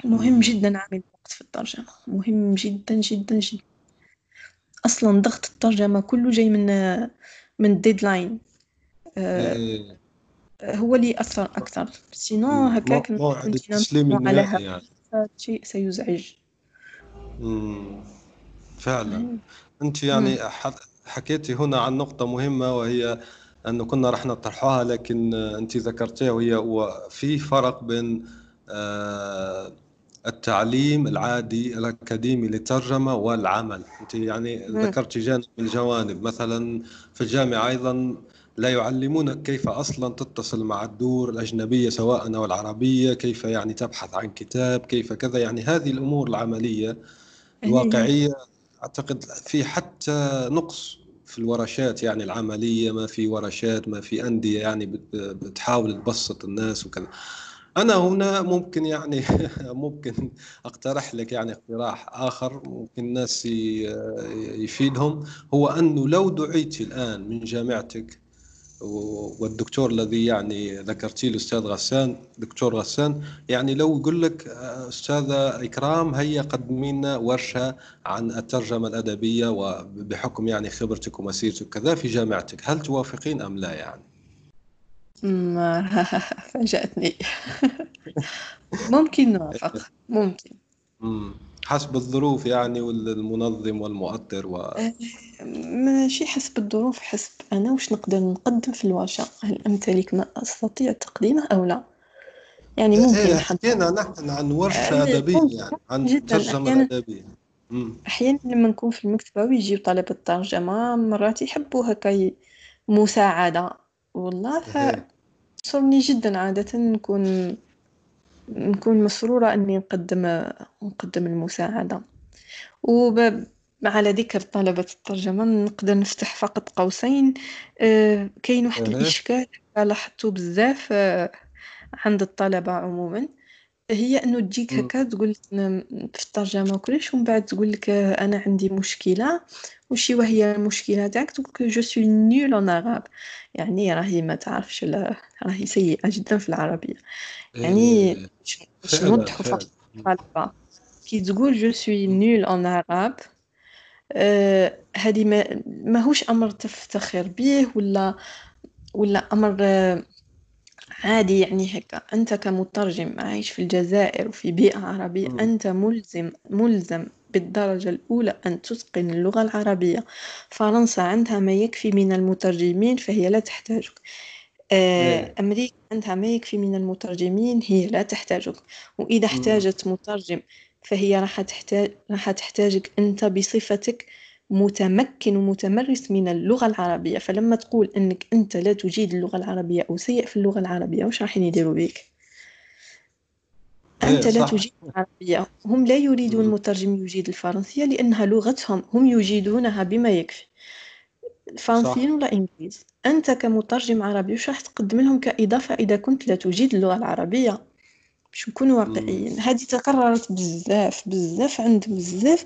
مهم جدا عامل الوقت في الترجمة. مهم جدا جدا جدا. أصلا ضغط الترجمة كله جاي من من ال deadline آه، هو اللي يأثر أكثر. سينو هكاك على يعني. شيء سيزعج. فعلا. أنت يعني حكيتي هنا عن نقطة مهمة وهي أنه كنا رح نطرحها لكن أنت ذكرتيها وهي وفي فرق بين آه، التعليم العادي الأكاديمي للترجمة والعمل. أنت يعني ذكرتي جانب من الجوانب مثلا في الجامعة أيضا لا يعلمونك كيف أصلا تتصل مع الدور الأجنبية سواء أو العربية، كيف يعني تبحث عن كتاب، كيف كذا. يعني هذه الأمور العملية [LAUGHS] الواقعية أعتقد في حتى نقص في الورشات يعني العملية ما في ورشات ما في أندية يعني بتحاول تبسط الناس وكذا. أنا هنا ممكن يعني [LAUGHS] ممكن أقترح لك يعني اقتراح آخر ممكن الناس يفيدهم هو أنه لو دعيتي الآن من جامعتك والدكتور الذي يعني ذكرتيه الأستاذ غسان دكتور غسان يعني لو يقول لك أستاذة إكرام هيا قدمي لنا ورشة عن الترجمة الأدبية وبحكم يعني خبرتك ومسيرتك كذا في جامعتك هل توافقين أم لا يعني؟ [LAUGHS] فاجأتني. [LAUGHS] ممكن نوافق [LAUGHS] ممكن. حسب الظروف يعني والمنظم والمؤطر و آه، ماشي حسب الظروف حسب أنا واش نقدر نقدم في الورشة. هل أمتلك ما أستطيع تقديمه أو لا؟ يعني ممكن إيه حكينا نحن عن ورشة آه، أدبية يعني عن ترجمة أدبية. مم. أحيانا لما نكون في المكتبة ويجيو طلبة الترجمة مرات يحبوا هكا مساعدة. والله إيه. تسرني جدا عادة نكون نكون مسرورة أني نقدم نقدم المساعدة. وب على ذكر طلبة الترجمة نقدر نفتح فقط قوسين. آه، كاين واحد. الإشكال لاحظته بزاف آه، عند الطلبة عموما. هي أنه تجيك مم. هكا تقول لك في الترجمة وكلش ومن بعد تقول لك أنا عندي مشكلة. وشي وهي المشكلة تاعك تقول لك je suis nulle en arabe يعني راهي ما تعرفش لا راهي سيئة جدا في العربية. يعني إيه. باش فعلا نوضحوا فقط. كي تقول je suis nulle en arabe آه، هذه ما ماهوش أمر تفتخر به ولا ولا أمر آه، عادي يعني هكا أنت كمترجم عايش في الجزائر وفي بيئة عربية مم. أنت ملزم ملزم بالدرجة الأولى أن تتقن اللغة العربية فرنسا عندها ما يكفي من المترجمين فهي لا تحتاجك آه، إيه. أمريكا عندها ما يكفي من المترجمين هي لا تحتاجك وإذا. احتاجت مترجم فهي راح تحتاج راح تحتاجك أنت بصفتك متمكن ومتمرس من اللغة العربية. فلما تقول أنك أنت لا تجيد اللغة العربية أو سيء في اللغة العربية وش راح يديروا بك أنت إيه لا صح. تجيد العربية. هم لا يريدون. مترجم يجيد الفرنسية لأنها لغتهم. هم يجيدونها بما يكفي. فرنسيين ولا إنجليز؟ أنت كمترجم عربي وش راح تقدم لهم كإضافة إذا كنت لا تجيد اللغة العربية؟ باش نكونوا. واقعيين. هذه تكررت بزاف بزاف عند بزاف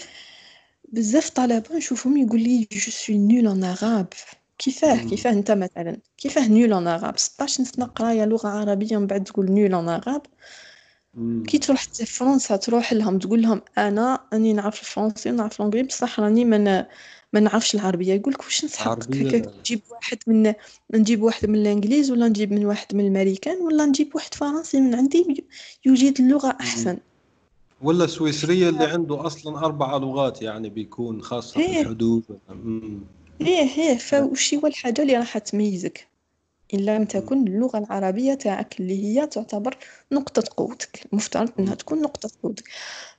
بزاف طلبة نشوفهم يقول لي je suis nulle en arabe كيفاه. كيفاه أنت مثلا؟ كيفاه nulle en arabe 16 سنة قراية لغة عربية ومن بعد تقول nulle en arabe. كي تروح حتى فرنسا تروح لهم تقول لهم أنا راني نعرف الفرنسي ونعرف الإنجليزي. بصح راني ما ن- ما نعرفش العربية. يقول لك واش نسحقك نجيب واحد من نجيب واحد من الانجليز ولا نجيب من واحد من الأمريكان ولا نجيب واحد فرنسي من عندي؟ يجيد اللغة. أحسن. ولا سويسرية اللي عنده أصلا أربع لغات يعني بيكون خاصة في إيه. الحدود. إيه إيه. فوش هو الحاجة اللي راح تميزك. إن لم. تكن اللغة العربية تاعك اللي هي تعتبر نقطة قوتك. المفترض أنها مم. تكون نقطة قوتك.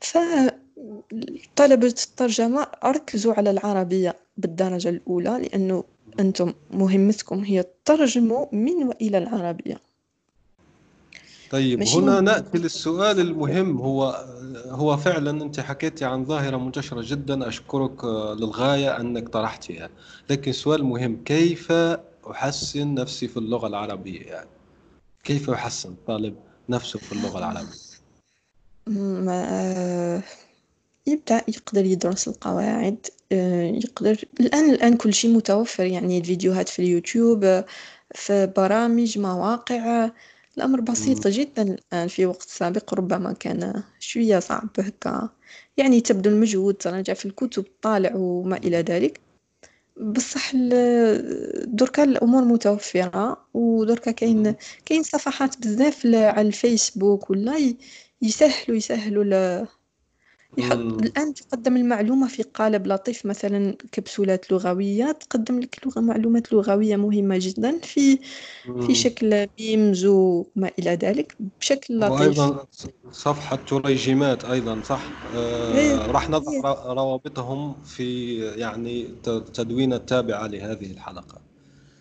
فطلبة الترجمة ركزوا على العربية بالدرجة الأولى لأنه أنتم مهمتكم هي ترجموا من وإلى العربية. طيب هنا نأتي للسؤال المهم. هو هو فعلا أنت حكيتي عن ظاهرة منتشرة جدا. أشكرك آه، للغاية أنك طرحتها لكن سؤال مهم كيف أحسن نفسي في اللغة العربية؟ يعني كيف يحسن الطالب نفسه في اللغة العربية؟ ما يبدأ يقدر يدرس القواعد آه، يقدر. الآن الآن كل شيء متوفر يعني الفيديوهات في اليوتيوب آه، في برامج مواقع آه، الأمر بسيط. جدا الآن في وقت سابق ربما كان شوية صعب هكا يعني تبذل مجهود تراجع في الكتب طالع وما إلى ذلك بصح دركا الأمور متوفرة ودركا كاين. كاين صفحات بزاف على الفيسبوك ولا يسهلوا يسهلوا يحط. الآن تقدم المعلومة في قالب لطيف مثلا كبسولات لغوية تقدم لك لغة معلومات لغوية مهمة جدا في في مم. شكل ميمز وما إلى ذلك بشكل لطيف وأيضا صفحة تريجمات أيضا صح إيه آه راح نضع إيه روابطهم في يعني ت- تدوين التابعة لهذه الحلقة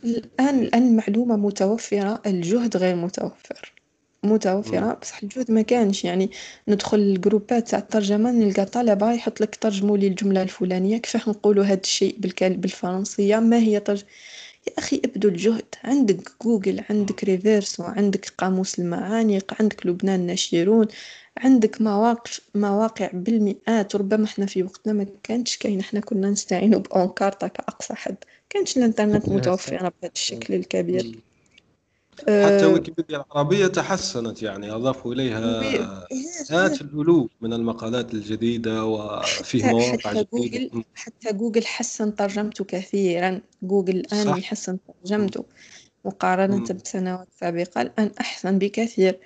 الآن الآن المعلومة متوفرة الجهد غير متوفر. متوفرة. بصح الجهد ما كانش يعني ندخل الجروبات تاع الترجمة نلقى طلبة يحط لك ترجموا لي الجملة الفلانية كيفاه نقولوا هذا الشيء بالكال بالفرنسية؟ ما هي ترج... يا أخي ابذل جهد عندك جوجل عندك Reverso عندك قاموس المعاني عندك لبنان ناشرون عندك مواقع مواقع بالمئات ربما إحنا في وقتنا ما كانتش كاين. إحنا كنا نستعين ب Encarta كأقصى حد. كانش الإنترنت [LAUGHS] متوفرة بهذا الشكل الكبير. حتى أه ويكيبيديا العربية تحسنت يعني أضافوا إليها مئات الألوف من المقالات الجديدة وفيه حتى مواقع حتى جديدة جوجل. حتى جوجل حسن ترجمته كثيرا جوجل الآن صح يحسن. ترجمته مقارنة. بسنوات سابقة الآن أحسن بكثير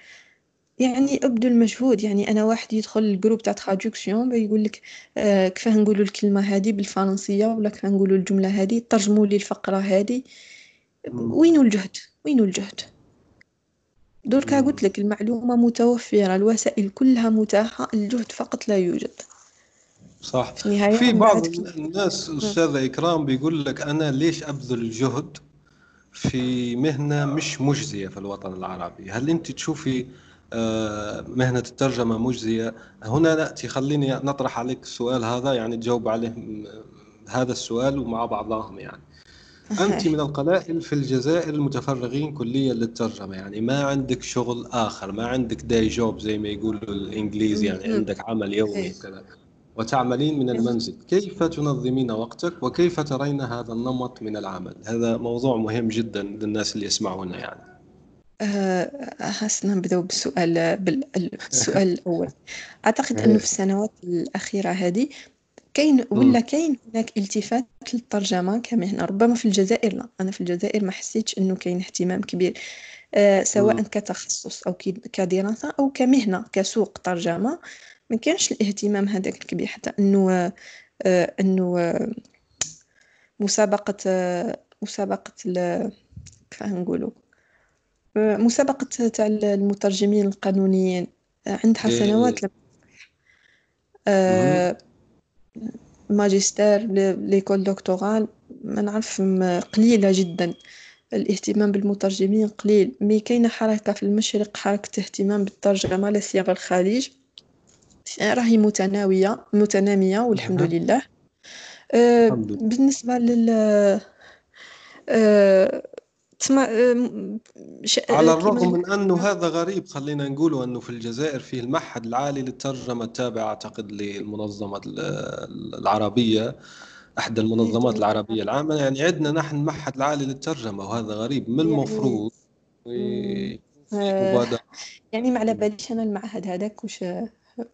يعني ابذل مجهود يعني أنا واحد يدخل ال groupe تاع traduction بيقول لك آه كيفاه نقولوا الكلمة هذه بالفرنسية ولا كيفاه نقولوا الجملة هذه ترجموا لي الفقرة هذه. وين الجهد وين الجهد؟ دركا. قلت لك المعلومة متوفرة الوسائل كلها متاحة الجهد فقط لا يوجد. صح. في النهاية في بعض الناس أستاذة إكرام بيقول لك أنا ليش أبذل جهد في مهنة مش مجزية في الوطن العربي؟ هل أنت تشوفي آه، مهنة الترجمة مجزية؟ هنا نأتي خليني نطرح عليك السؤال هذا يعني تجاوب عليه هذا السؤال ومع بعضهم يعني. أنت من القلائل في الجزائر المتفرغين كليا للترجمة يعني ما عندك شغل آخر ما عندك داي جوب زي ما يقولوا الإنجليز يعني. عندك عمل يومي إيه. كذا وتعملين من المنزل. كيف تنظمين وقتك وكيف ترين هذا النمط من العمل؟ هذا موضوع مهم جدا للناس اللي يسمعونا يعني. آه، خاصنا نبداو بالسؤال بالسؤال الأول. أعتقد أنه في السنوات الأخيرة هذه كاين ولا كاين هناك التفات للترجمة كمهنة ربما في الجزائر لا. أنا في الجزائر ما حسيتش أنه كاين اهتمام كبير. آه، سواء مم. كتخصص أو كي- كدراسة أو كمهنة كسوق ترجمة. ما كانش الاهتمام هذاك الكبير حتى أنه آه، أنه آه، مسابقة آه، مسابقة ال- كيف نقولوا؟ آه، مسابقة تاع المترجمين القانونيين. آه، عندها. سنوات لم آه، ماجستير ليكول دكتورال ما نعرف قليلة جدا الاهتمام بالمترجمين قليل مي كاينة حركة في المشرق حركة اهتمام بالترجمة لا سيما الخليج راهي متناوية متنامية والحمد أها. لله الحمد لله. بالنسبة لل م- ش- آه، على الرغم من أنه هذا غريب خلينا نقوله أنه في الجزائر فيه المعهد العالي للترجمة التابع أعتقد للمنظمة ال- العربية أحد المنظمات العربية العامة. يعني عندنا نحن المعهد العالي للترجمة وهذا غريب. من يعني- المفروض؟ مبادرة. يعني ما على باليش أنا المعهد هذاك وش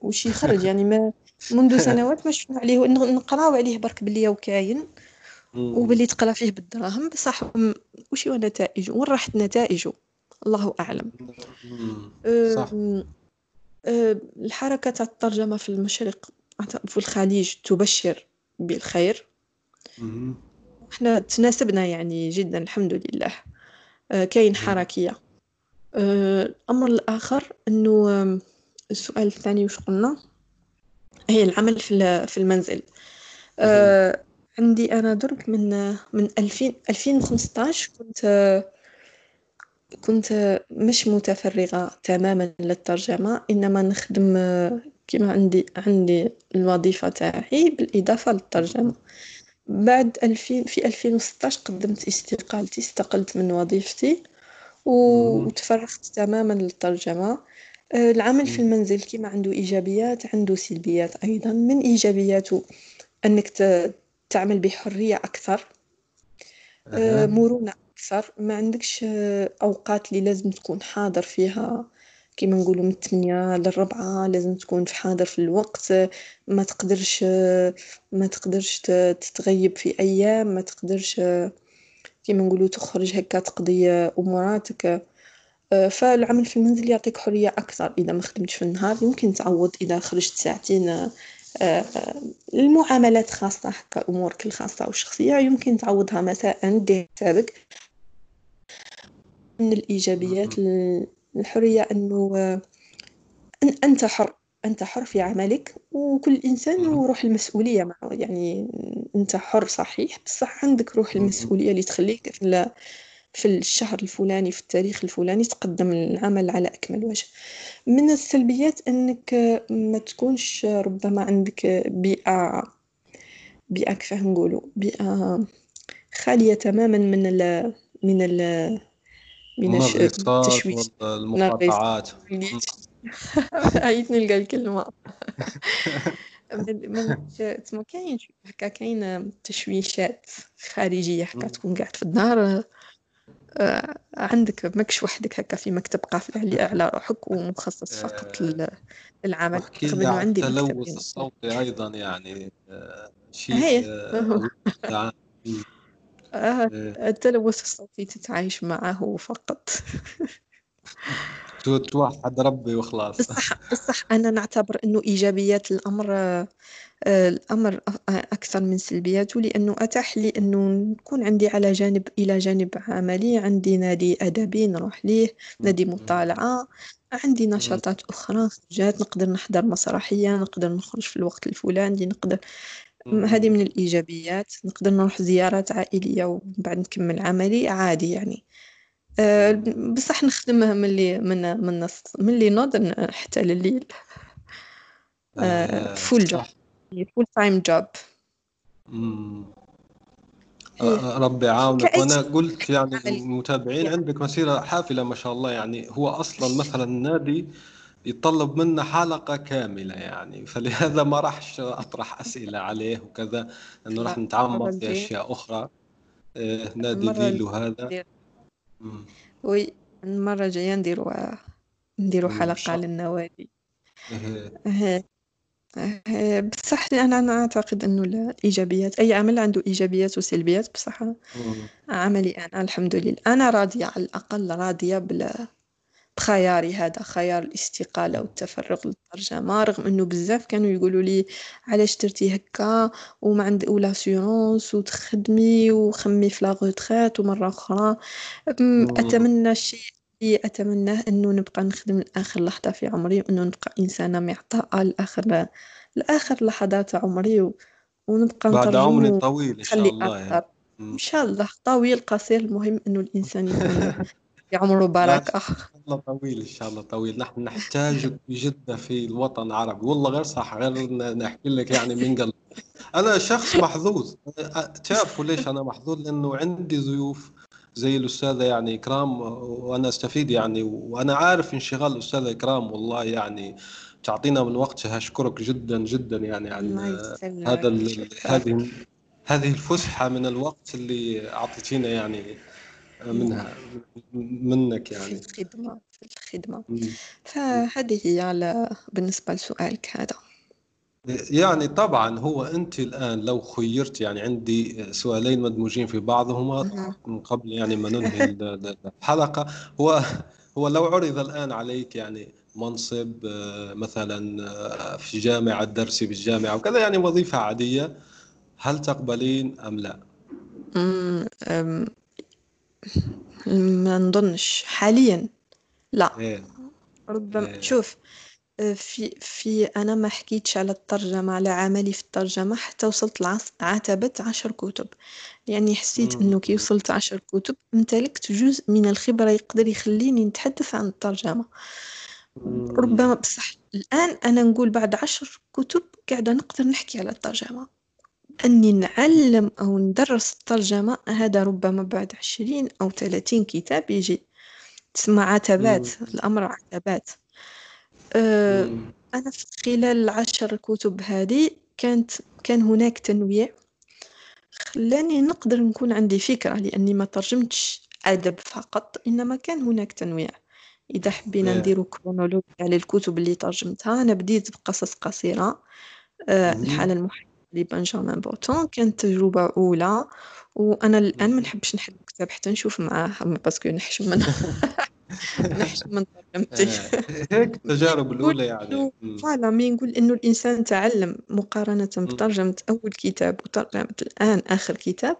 وش يخرج. يعني ما منذ [LAUGHS] سنوات ما شفنا عليه نقراو عليه برك بلي هو كاين. وبلي تقرا فيه بالدراهم بصح وش هو نتائجه وين راحت نتائجه الله أعلم. صح. أه، الحركة تاع الترجمة في المشرق في الخليج تبشر بالخير. إحنا تناسبنا يعني جدا الحمد لله. أه، كاين حركية. أه، الأمر الآخر أنه السؤال الثاني وش قلنا؟ هي العمل في ال- في المنزل. أه، عندي أنا درك من من 2000 2015 كنت كنت مش متفرغة تماما للترجمة إنما نخدم كما عندي عندي الوظيفة تاعي بالإضافة للترجمة. بعد 2000 في 2016 قدمت استقالتي استقلت من وظيفتي. وتفرغت تماما للترجمة. العمل في المنزل كما عنده إيجابيات عنده سلبيات أيضا. من إيجابياته أنك ت- تعمل بحرية أكثر آه،. مرونة أكثر. ما عندكش آه، أوقات اللي لازم تكون حاضر فيها؟ كما نقولوا من الثمانية للربعة لازم تكون في حاضر في الوقت. ما تقدرش آه، ما تقدرش تتغيب في أيام. ما تقدرش كما نقولوا تخرج هكا تقضي أموراتك. فالعمل في المنزل يعطيك حرية أكثر إذا ما خدمتش في النهار. يمكن تعوض إذا خرجت ساعتين المعاملات خاصة هكا أمورك الخاصة والشخصية يمكن تعوضها مساء دير حسابك من الإيجابيات ال- الحرية أنه آه، أن- أنت حر أنت حر في عملك وكل إنسان مم. وروح المسؤولية معه يعني أنت حر صحيح بصح عندك روح. المسؤولية اللي تخليك في ال- في الشهر الفلاني في التاريخ الفلاني تقدم العمل على أكمل وجه. من السلبيات أنك ما تكونش ربما عندك بيئة بيئة كيف نقولوا بيئة خالية تماما من ال من ال من التشويش. والمقاطعات. [LAUGHS] عيط نلقى الكلمة. [LAUGHS] من من تما كاين هكا كاين تشويشات خارجية هكا. تكون قاعد في الدار. عندك ماكش وحدك هكا في مكتب قافل على على روحك ومخصص فقط آه، لل- للعمل. انه عن عندي التلوث يعني. الصوتي أيضا يعني آه، شيء آه،. [LAUGHS] آه، آه، التلوث الصوتي تتعايش معه فقط. تو- توحد ربي وخلاص. بصح بصح أنا نعتبر الأمر آه، آه، الأمر أ- أكثر من سلبياته لأنه أتاح لي أنه نكون عندي على جانب إلى جانب عملي عندي نادي أدبي نروح ليه نادي مطالعة عندي نشاطات أخرى خرجات نقدر نحضر مسرحية نقدر نخرج في الوقت الفلاني نقدر هذه من الإيجابيات نقدر نروح زيارات عائلية ومن بعد نكمل عملي عادي يعني. أه بصح نخدمها من اللي من من من اللي نوض حتى لليل. أه فول جوب فول تايم جوب ربي يعاونك. وأنا قلت يعني المتابعين عندك مسيره حافلة ما شاء الله. يعني هو أصلا مثلا النادي يتطلب منا حلقة كاملة يعني. [LAUGHS] فلهذا ما راحش أطرح أسئلة عليه وكذا إنه راح نتعمق في أشياء أخرى. إيه نادي ليل وهذا. وي المره الجايه نديروا نديروا حلقة للنوادي. إيه. آه، بصح أنا أنا أعتقد إنه الإيجابيات أي عمل عنده إيجابيات وسلبيات بصح عملي أنا الحمد لله. أنا راضية على الأقل راضية بال بخياري هذا خيار الاستقالة والتفرغ للترجمة رغم أنه بزاف كانوا يقولوا لي علاش درتي هكا وما عند ولا سيونس وتخدمي وخمي في لا ومرة أخرى. أتمنى الشيء اللي أتمناه إنه نبقى نخدم لآخر لحظة في عمري وإنه نبقى إنسانة معطاءة لآخر لآخر لحظات عمري و... ونبقى بعد عمر طويل إن شاء الله يعني. إن شاء الله. طويل قصير. المهم إنه الإنسان يكون في عمره [LAUGHS] بركة. الله طويل إن شاء الله طويل. نحن نحتاجك بجدة في الوطن العربي. والله غير صح غير نحكي لك يعني من قلب. أنا شخص محظوظ. تعرفوا ليش أنا محظوظ؟ لأنه عندي ضيوف زي الأستاذة يعني إكرام وأنا أستفيد يعني وأنا عارف انشغال الأستاذة إكرام والله يعني تعطينا من وقتها أشكرك جدا جدا يعني عن هذا هذه هذه الفسحة من الوقت اللي أعطيتينا يعني منها منك يعني. في الخدمة في الخدمة. فهذه هي على بالنسبة لسؤالك هذا. يعني طبعا هو أنت الآن لو خيرت يعني عندي سؤالين مدموجين في بعضهما من قبل يعني ما ننهي الحلقة هو هو لو عرض الآن عليك يعني منصب آه، مثلا آه، في جامعة درسي بالجامعة وكذا يعني وظيفة عادية هل تقبلين أم لا؟ ما نظنش حاليا لا إيه. ربما إيه. شوف في في أنا ما حكيتش على الترجمة على عملي في الترجمة حتى وصلت لعتبة عشر كتب. يعني حسيت إنه كي وصلت عشر كتب امتلكت جزء من الخبرة يقدر يخليني نتحدث عن الترجمة. ربما بصح الآن أنا نقول بعد عشر كتب قاعدة نقدر نحكي على الترجمة. أني نعلم أو ندرس الترجمة هذا ربما بعد عشرين أو ثلاثين كتاب يجي. تسمى عتبات الأمر عتبات. آه، أنا في خلال العشر كتب هذه كانت كان هناك تنويع. خلاني نقدر نكون عندي فكرة لأني ما ترجمتش أدب فقط إنما كان هناك تنويع. إذا حبينا نديرو كرونولوجيا على الكتب اللي ترجمتها أنا بديت بقصص قصيرة. أه الحالة المحيطة لبنجامين بوتون كانت تجربة أولى وأنا الآن ما نحبش نحل كتاب حتى نشوف معاه parce que نحشم منه [LAUGHS] [LAUGHS] نحشم من ترجمتي آه، هيك التجارب الأولى يعني. voilà mais نقول إنه الإنسان تعلم مقارنة بترجمة أول كتاب وترجمة الآن آخر كتاب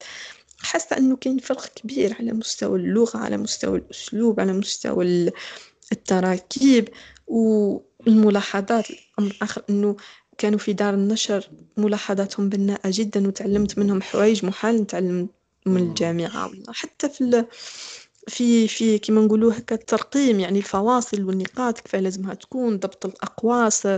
حاسة إنه كاين فرق كبير على مستوى اللغة على مستوى الأسلوب على مستوى التراكيب والملاحظات. الأمر الآخر إنه كانوا في دار النشر ملاحظاتهم بناءة جدا وتعلمت منهم حوايج محال نتعلم من الجامعة ولا حتى في في في كيما نقولوا هكا الترقيم يعني الفواصل والنقاط كيف لازمها تكون ضبط الأقواس.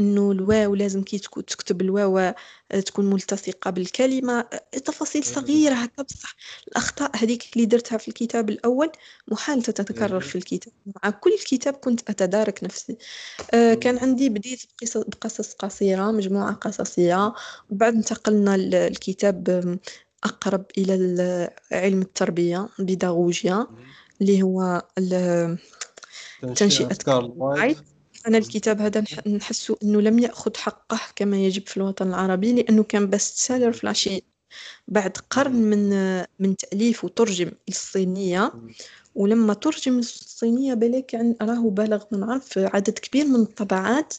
إنه الواو لازم كي تكتب الواو آه، تكون ملتصقة بالكلمة. تفاصيل صغيرة هكا بصح الأخطاء هذيك اللي درتها في الكتاب الأول محال تتكرر في الكتاب. مع كل كتاب كنت أتدارك نفسي. آه، كان عندي بديت بقصص قصيرة مجموعة قصصية. وبعد انتقلنا الكتاب أقرب إلى علم التربية بيداغوجيا اللي هو تنشئة أنا الكتاب هذا نحس أنه لم يأخذ حقه كما يجب في الوطن العربي لأنه كان بست سيلر في العشرين. بعد قرن من من تأليف وترجم الصينية ولما ترجم الصينية بالك يعني راه بالغ من عرف عدد كبير من الطبعات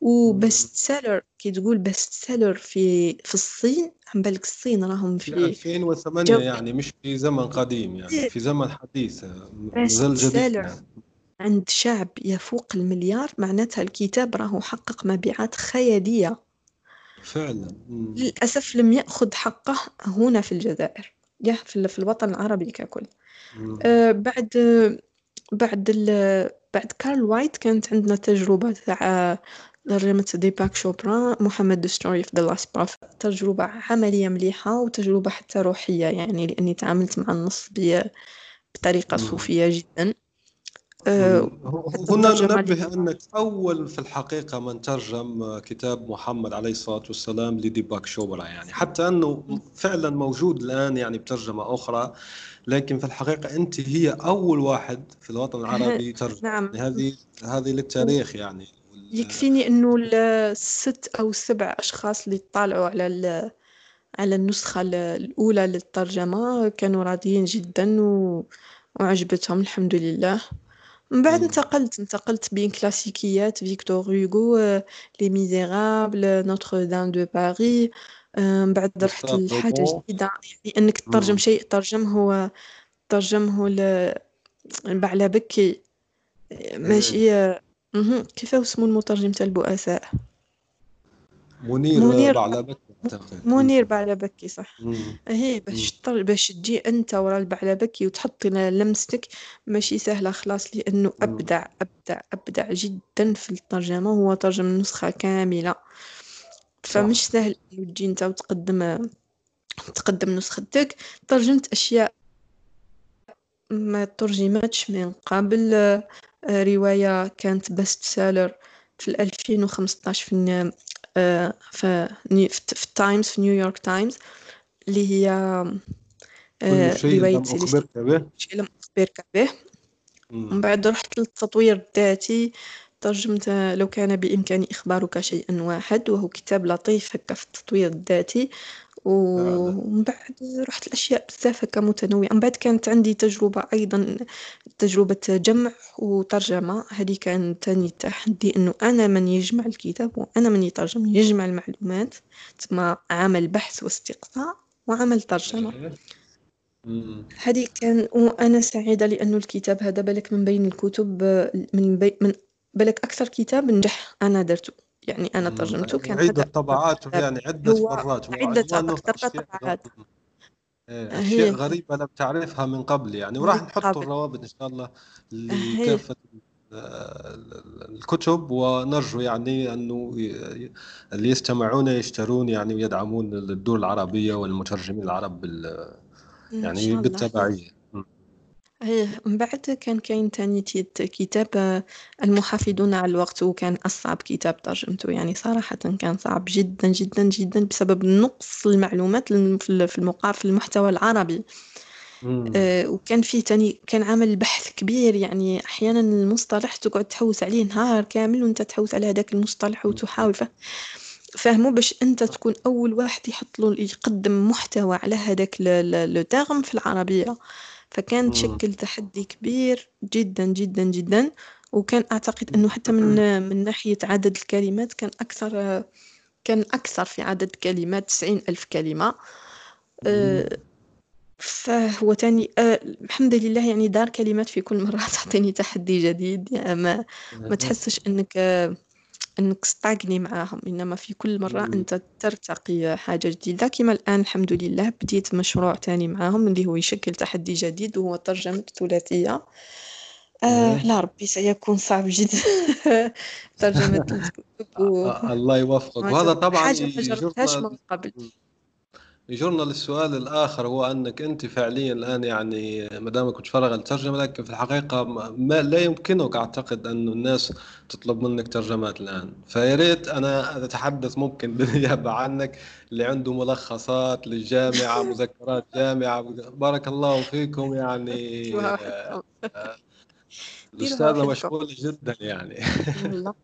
و best seller كي تقول best seller في في الصين عم بالك الصين راهم في 2008 يعني مش في زمن قديم يعني في زمن حديث مازال جديد يعني. عند شعب يفوق المليار معناتها الكتاب راهو حقق مبيعات خيالية. فعلا. للأسف لم يأخذ حقه هنا في الجزائر. يا في, ال- في الوطن العربي ككل. آه، بعد بعد ال- بعد كارل وايت كانت عندنا تجربة تاع ترجمة ديباك شوبرا محمد The Story of the Last Prophet تجربة عملية مليحة وتجربة حتى روحية يعني لأني تعاملت مع النص ب- بطريقة. صوفية جدا آه، هنا ننبه أنك أول في الحقيقة من ترجم كتاب محمد عليه الصلاة والسلام لديباك شوبرا يعني حتى أنه فعلا موجود الآن يعني بترجمة أخرى لكن في الحقيقة أنت هي أول واحد في الوطن العربي ترجم. نعم. هذه هذه للتاريخ يعني. يكفيني أنه الست أو السبع أشخاص اللي طالعوا على على النسخة ال- الأولى للترجمة كانوا راضيين جدا و... وعجبتهم الحمد لله. من بعد. انتقلت انتقلت بين كلاسيكيات فيكتور هوغو Les Misérables Notre-Dame de Paris آه، من بعد رحت لحاجة. جديدة يعني إنك تترجم. شيء ترجم هو ترجم هو ل... بعلبكي ماشي مهم. كيف هو اسمه المترجم تاع البؤساء منير منير- بعلبك أعتقد. منير بعلبكي صح. هي باش. باش تجي أنت ورا البعلبكي وتحط ل- لمستك ماشي سهلة خلاص لأنه أبدع أبدع أبدع جدا في الترجمة هو ترجم النسخه كاملة. فمش سهل إنه تجي أنت وتقدم تقدم نسختك. ترجمت أشياء ما ترجمتش من قبل. آه، رواية كانت best seller في 2015 في في ني- في في التايمز في نيويورك تايمز اللي هي آه، رواية به. شيء لم أخبرك به. من بعد رحت للتطوير الذاتي. ترجمت آه، لو كان بإمكاني إخبارك شيئا واحد وهو كتاب لطيف هكا في التطوير الذاتي. ومن بعد رحت الأشياء بزاف هكا متنوعة. من بعد كانت عندي تجربة أيضا تجربة جمع وترجمة. هذه كان تاني تحدي إنه أنا من يجمع الكتاب وأنا من يترجم يجمع المعلومات. تسمى عمل بحث واستقصاء وعمل ترجمة. هذه كان وأنا سعيدة لأنه الكتاب هذا بالك من بين الكتب من بي من بالك أكثر كتاب نجح أنا درته. يعني أنا. ترجمته كان عدة طبعات. يعني عدة مرات عدة أكثر طبعات إيه، هي- أشياء غريبة لم تعرفها من قبل يعني وراح نحط. الروابط إن شاء الله آه، الكتب ونرجو يعني أنه ي- اللي يستمعون يشترون يعني ويدعمون الدول العربية والمترجمين العرب يعني الله. إيه من بعد كان كاين تاني تيت- كتاب آه، المحافظون على الوقت وكان أصعب كتاب ترجمته. يعني صراحة كان صعب جدا جدا جدا بسبب نقص المعلومات الم- في ال- في المقا في المحتوى العربي. آه، وكان فيه تاني كان عمل بحث كبير. يعني أحيانا المصطلح تقعد تحوس عليه نهار كامل وأنت تحوس على هذاك المصطلح وتحاول فه- فاهمه باش أنت تكون أول واحد يحط له يقدم محتوى على هذاك لو في العربية. فكان. تشكل تحدي كبير جدا جدا جدا. وكان أعتقد أنه حتى من من ناحية عدد الكلمات كان أكثر كان أكثر في عدد كلمات تسعين ألف كلمة. آه، فهو تاني آه، الحمد لله يعني دار كلمات في كل مرة [LAUGHS] تعطيني تحدي جديد. يعني ما ما تحسش إنك آه، إنك استعجني معاهم إنما في كل مرة مم. أنت ترتقي حاجة جديدة. كما الآن الحمد لله بديت مشروع تاني معاهم اللي هو يشكل تحدي جديد وهو ترجمة ثلاثية. آه إيه. لا ربي سيكون صعب جدا. [LAUGHS] ترجمة [LAUGHS] الكتب و... الله يوفقك. وهذا [LAUGHS] طبعا حاجة ما جربتهاش من قبل. يجرنا للسؤال الآخر هو أنك أنت فعليا الآن يعني ما دامك متفرغ للترجمة لكن في الحقيقة ما لا يمكنك أعتقد أن الناس تطلب منك ترجمات الآن. فيا ريت أنا أتحدث ممكن [LAUGHS] بالنيابة عنك اللي عنده ملخصات للجامعة [LAUGHS] مذكرات جامعة. بارك الله فيكم يعني آه، [LAUGHS] وحدكم. مشغولة جدا يعني. والله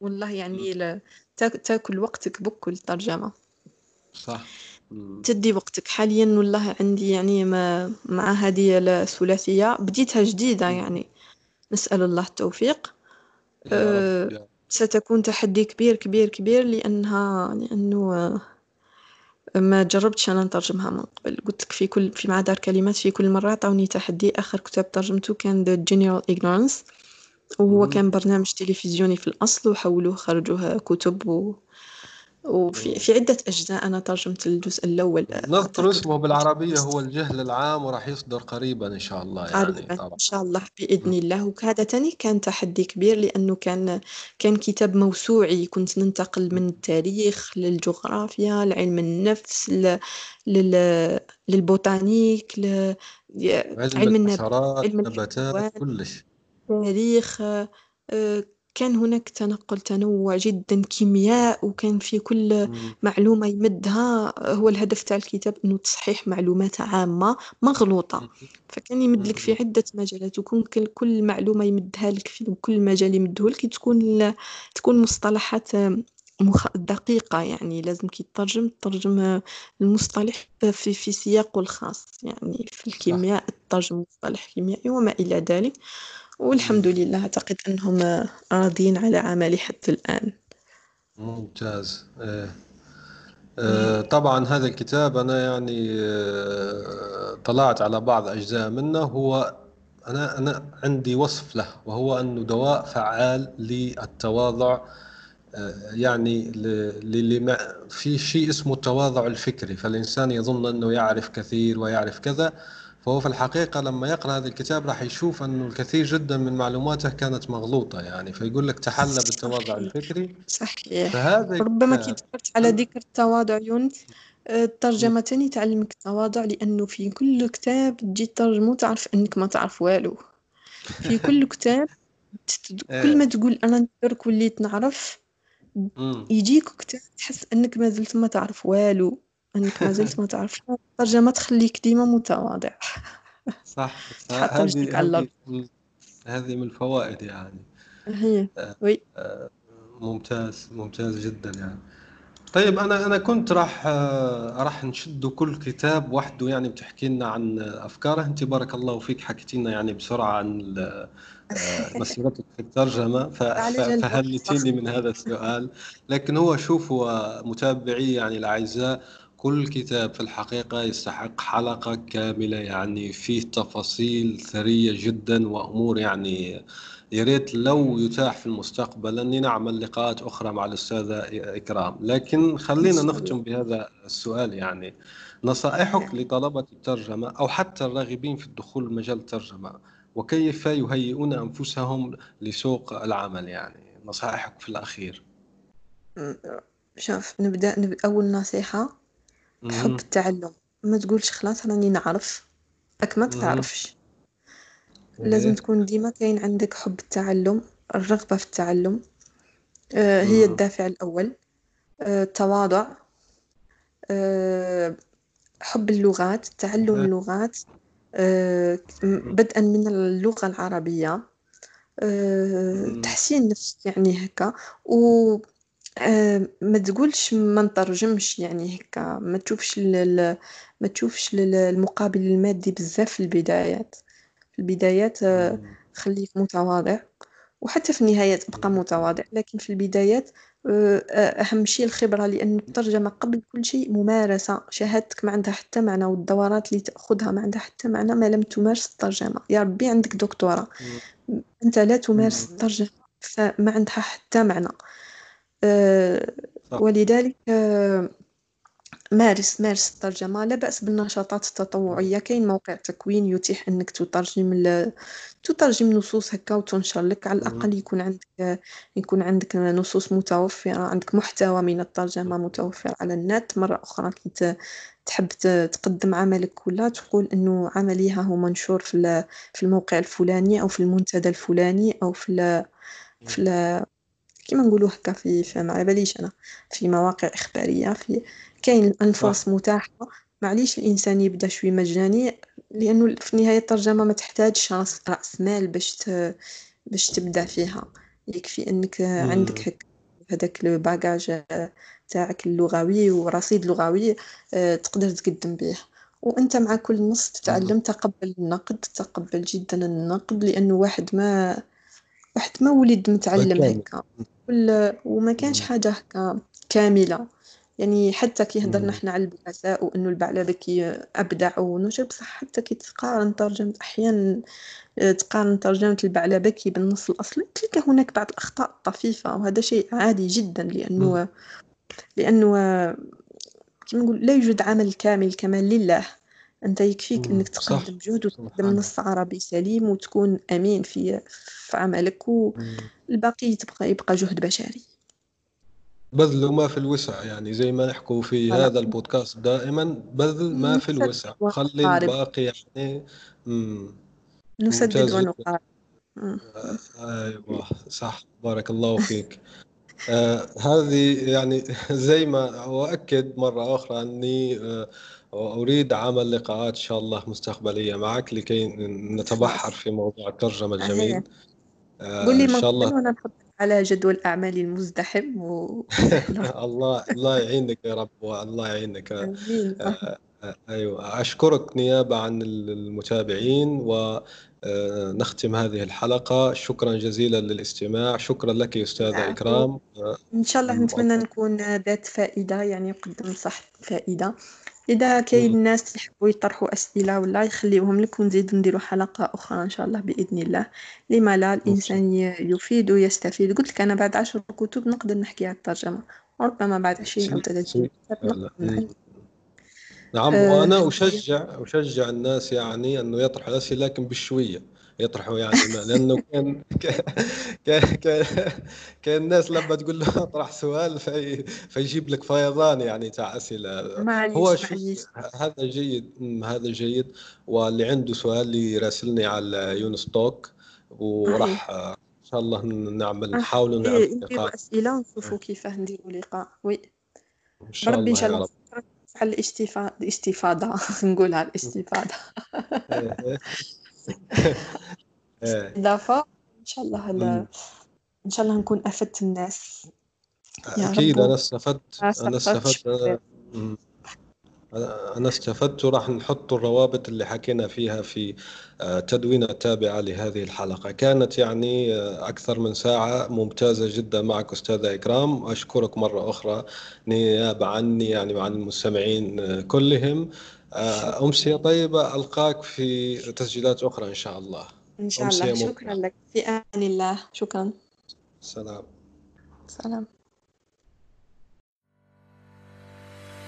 والله يعني تاكل وقتك بكل ترجمة. صح. تدي وقتك حاليا والله عندي يعني ما مع هذه الثلاثية. بديتها جديدة يعني. نسأل الله التوفيق. أه، ستكون تحدي كبير كبير كبير لأنها لأنه ما جربتش أنا نترجمها من قبل. قلت لك في كل في مع دار كلمات في كل مرة عطاوني تحدي. آخر كتاب ترجمته كان The General Ignorance. وهو مم. كان برنامج تلفزيوني في الأصل وحولوه خرجوه كتب و... وفي في عدة أجزاء أنا ترجمت الجزء الأول نذكر أعتقد. اسمه بالعربية هو الجهل العام وراح يصدر قريبا إن شاء الله يعني قريبا طبعا إن شاء الله بإذن الله. وهذا تاني كان تحدي كبير لأنه كان كان كتاب موسوعي. كنت ننتقل من التاريخ للجغرافيا لعلم النفس ل... لل... للبوتانيك ل... علم علم النبات علم نباتات الحيوان كلش. تاريخ آه، كان هناك تنقل تنوع جدا كيمياء وكان في كل. معلومة يمدها. هو الهدف تاع الكتاب إنه تصحيح معلومات عامة مغلوطة. فكان يمد لك في. عدة مجالات وكون كل معلومة يمدها لك في كل مجال يمده لك تكون تكون مصطلحات مخ... دقيقة يعني. لازم كي تترجم تترجم المصطلح في في سياقه الخاص يعني في الكيمياء تترجم مصطلح كيميائي وما إلى ذلك. والحمد. لله أعتقد أنهم راضين على عملي حتى الآن ممتاز إيه. آه، طبعا هذا الكتاب أنا يعني آه، طلعت على بعض أجزاء منه هو أنا أنا عندي وصف له وهو أنه دواء فعال للتواضع آه، يعني ل- ل- لما في شيء اسمه التواضع الفكري فالإنسان يظن أنه يعرف كثير ويعرف كذا فهو في الحقيقة لما يقرأ هذا الكتاب راح يشوف أنه الكثير جدا من معلوماته كانت مغلوطة يعني فيقول لك تحلى بالتواضع الفكري. صحيح. فهذا ربما كي ذكرت على ذكر التواضع يونس آه، الترجمة تاني تعلمك التواضع لأنه في كل كتاب تجي تترجمه تعرف أنك ما تعرف والو. في كل [LAUGHS] كتاب تت- كل ما تقول أنا ندرك وليت نعرف يجيك كتاب تحس أنك ما زلت ما تعرف والو أنك ما زلت ما تعرف. الترجمة تخليك ديما متواضع. صح [LAUGHS] تحط وجهك هذه على من- هذه من الفوائد يعني. هي آه، وي. آه، ممتاز ممتاز جدا يعني. طيب أنا أنا كنت راح آه، راح نشد كل كتاب وحده يعني بتحكي لنا عن أفكاره. أنت بارك الله فيك حكيتي لنا يعني بسرعة عن [LAUGHS] مسيرتك في الترجمة. فهلتيني من هذا السؤال؟ لكن هو شوفوا متابعي يعني الاعزاء كل كتاب في الحقيقة يستحق حلقة كاملة يعني فيه تفاصيل ثرية جدا وأمور يعني يا ريت لو يتاح في المستقبل أني نعمل لقاءات أخرى مع الأستاذة إكرام. لكن خلينا نختم بهذا السؤال يعني. نصائحك لطلبة الترجمة أو حتى الراغبين في الدخول مجال الترجمة وكيف يهيئون أنفسهم لسوق العمل يعني؟ نصائحك في الأخير. شوف نبدأ, نبدأ أول نصيحة حب. التعلم. ما تقولش خلاص راني نعرف. راك ما. تعرفش. لازم تكون ديما كاين عندك حب التعلم الرغبة في التعلم. آه، هي. الدافع الأول. آه، التواضع. آه، حب اللغات تعلم. اللغات. آه، بدءا من اللغة العربية. آه،. تحسين نفس يعني هكا. و ما تقولش ما نترجمش يعني هكا ما تشوفش ال- ما تشوفش ال- المقابل المادي بزاف في البدايات في البدايات آه، مم. خليك متواضع وحتى في النهاية تبقى مم. متواضع لكن في البدايات آه، آه، أهم شيء الخبرة لأن الترجمة قبل كل شيء ممارسة شهادتك ما عندها حتى معنى والدورات اللي تأخذها ما عندها حتى معنى ما لم تمارس الترجمة يا ربي عندك دكتوراه مم. أنت لا تمارس. الترجمة فما عندها حتى معنى آه، صح. ولذلك آه، مارس مارس الترجمة. لا بأس بالنشاطات التطوعية. كاين موقع تكوين يتيح أنك تترجم ل... تترجم نصوص هكا وتنشر لك. على. الأقل يكون عندك يكون عندك نصوص متوفرة عندك محتوى من الترجمة متوفر على النت. مرة أخرى كي تحب تقدم عملك كله تقول إنه عملي ها هو منشور في في الموقع الفلاني أو في المنتدى الفلاني أو في. في ال... كيما نقولوا هكا في في ما على باليش أنا في مواقع إخبارية في كاين الفرص متاحة معليش الإنسان يبدأ شوي مجاني لأنه في النهايه الترجمة ما تحتاجش رأس رأس مال باش ت... باش تبدأ فيها يكفي أنك عندك. هك هذاك لو باجاج تاعك اللغوي ورصيد لغوي آه، تقدر تقدم به وأنت مع كل نص. تتعلم تقبل النقد تقبل جدا النقد لأنه واحد ما واحد ما ولد متعلم هكا وما كانش مم. حاجة هكا كاملة. يعني حتى كيهضر نحن على البؤساء وإنه البعلبكي أبدع ونشر بصح حتى كي تقارن ترجمة أحيانا آه، تقارن ترجمة البعلبكي بالنص الأصلي تلقى هناك بعض الأخطاء الطفيفة. وهذا شيء عادي جدا لأنه لأنه كما نقول لا يوجد عمل كامل كمال لله. أنت يكفيك إنك تقدم جهد وتقدم نص عربي سليم وتكون أمين في في عملك والباقي تبقى يبقى جهد بشري. بذل ما في الوسع يعني زي ما نحكوا في طبعا. هذا البودكاست دائما بذل ما في الوسع. خلي الباقي يعني نسدد ونقارب أيوه صح بارك الله فيك. آه هذه يعني [LAUGHS] زي ما أؤكد مرة أخرى أني آه أريد عمل لقاءات إن شاء الله مستقبلية معك لكي نتبحر في موضوع الترجمة الجميل. آه قول لي إن شاء الله نحط على جدول أعمالي المزدحم و... [LAUGHS] الله الله يعينك يا رب والله يعينك. آمين. آه أيوة. أشكرك نيابة عن المتابعين ونختم هذه الحلقة. شكرا جزيلا للاستماع. شكرا لك أستاذة إكرام. إن شاء الله نتمنى نكون ذات فائدة يعني قدم صح فائدة. إذا كاين ناس يحبوا يطرحوا أسئلة ولا يخليوهم لك ونزيدو نديرو حلقة أخرى إن شاء الله بإذن الله. لما لا الإنسان يفيد ويستفيد. قلت لك أنا بعد عشر كتب نقدر نحكي على الترجمة. وربما بعد عشرين أو ثلاثين كتاب نعم آه، وأنا أشجع أشجع الناس يعني أنه يطرحوا الأسئلة لكن بشوية. يطرحوا يعني لأنه كان كان كان الناس لما تقول له أطرح سؤال في فيجيب لك فيضان يعني تاع أسئلة. هو هذا جيد هذا جيد. واللي عنده سؤال يراسلني على يونس توك وراح إن شاء الله نعمل نحاول نعمل لقاء أسئلة ونشوفوا كيفاه نديروا لقاء وي. الله إن شاء الله على الاستفادة الاستفادة. [LAUGHS] نقولها الاستفادة. [LAUGHS] إضافة إن شاء الله إن شاء الله نكون أفدت الناس. أكيد أنا استفدت أنا استفدت. أنا استفدت. وراح نحط الروابط اللي حكينا فيها في آه، تدوينة تابعة لهذه الحلقة. كانت يعني آه، أكثر من ساعة ممتازة جدا معك أستاذة إكرام. أشكرك مرة أخرى نيابة عني يعني وعن المستمعين آه، كلهم. أمسية طيبة ألقاك في تسجيلات أخرى إن شاء الله. إن شاء الله. شكرا لك. في أمان الله. شكرا. سلام. سلام.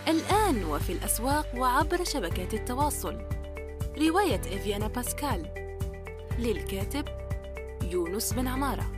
الآن وفي الأسواق وعبر شبكات التواصل. رواية إفيانا باسكال. للكاتب يونس بن عمارة.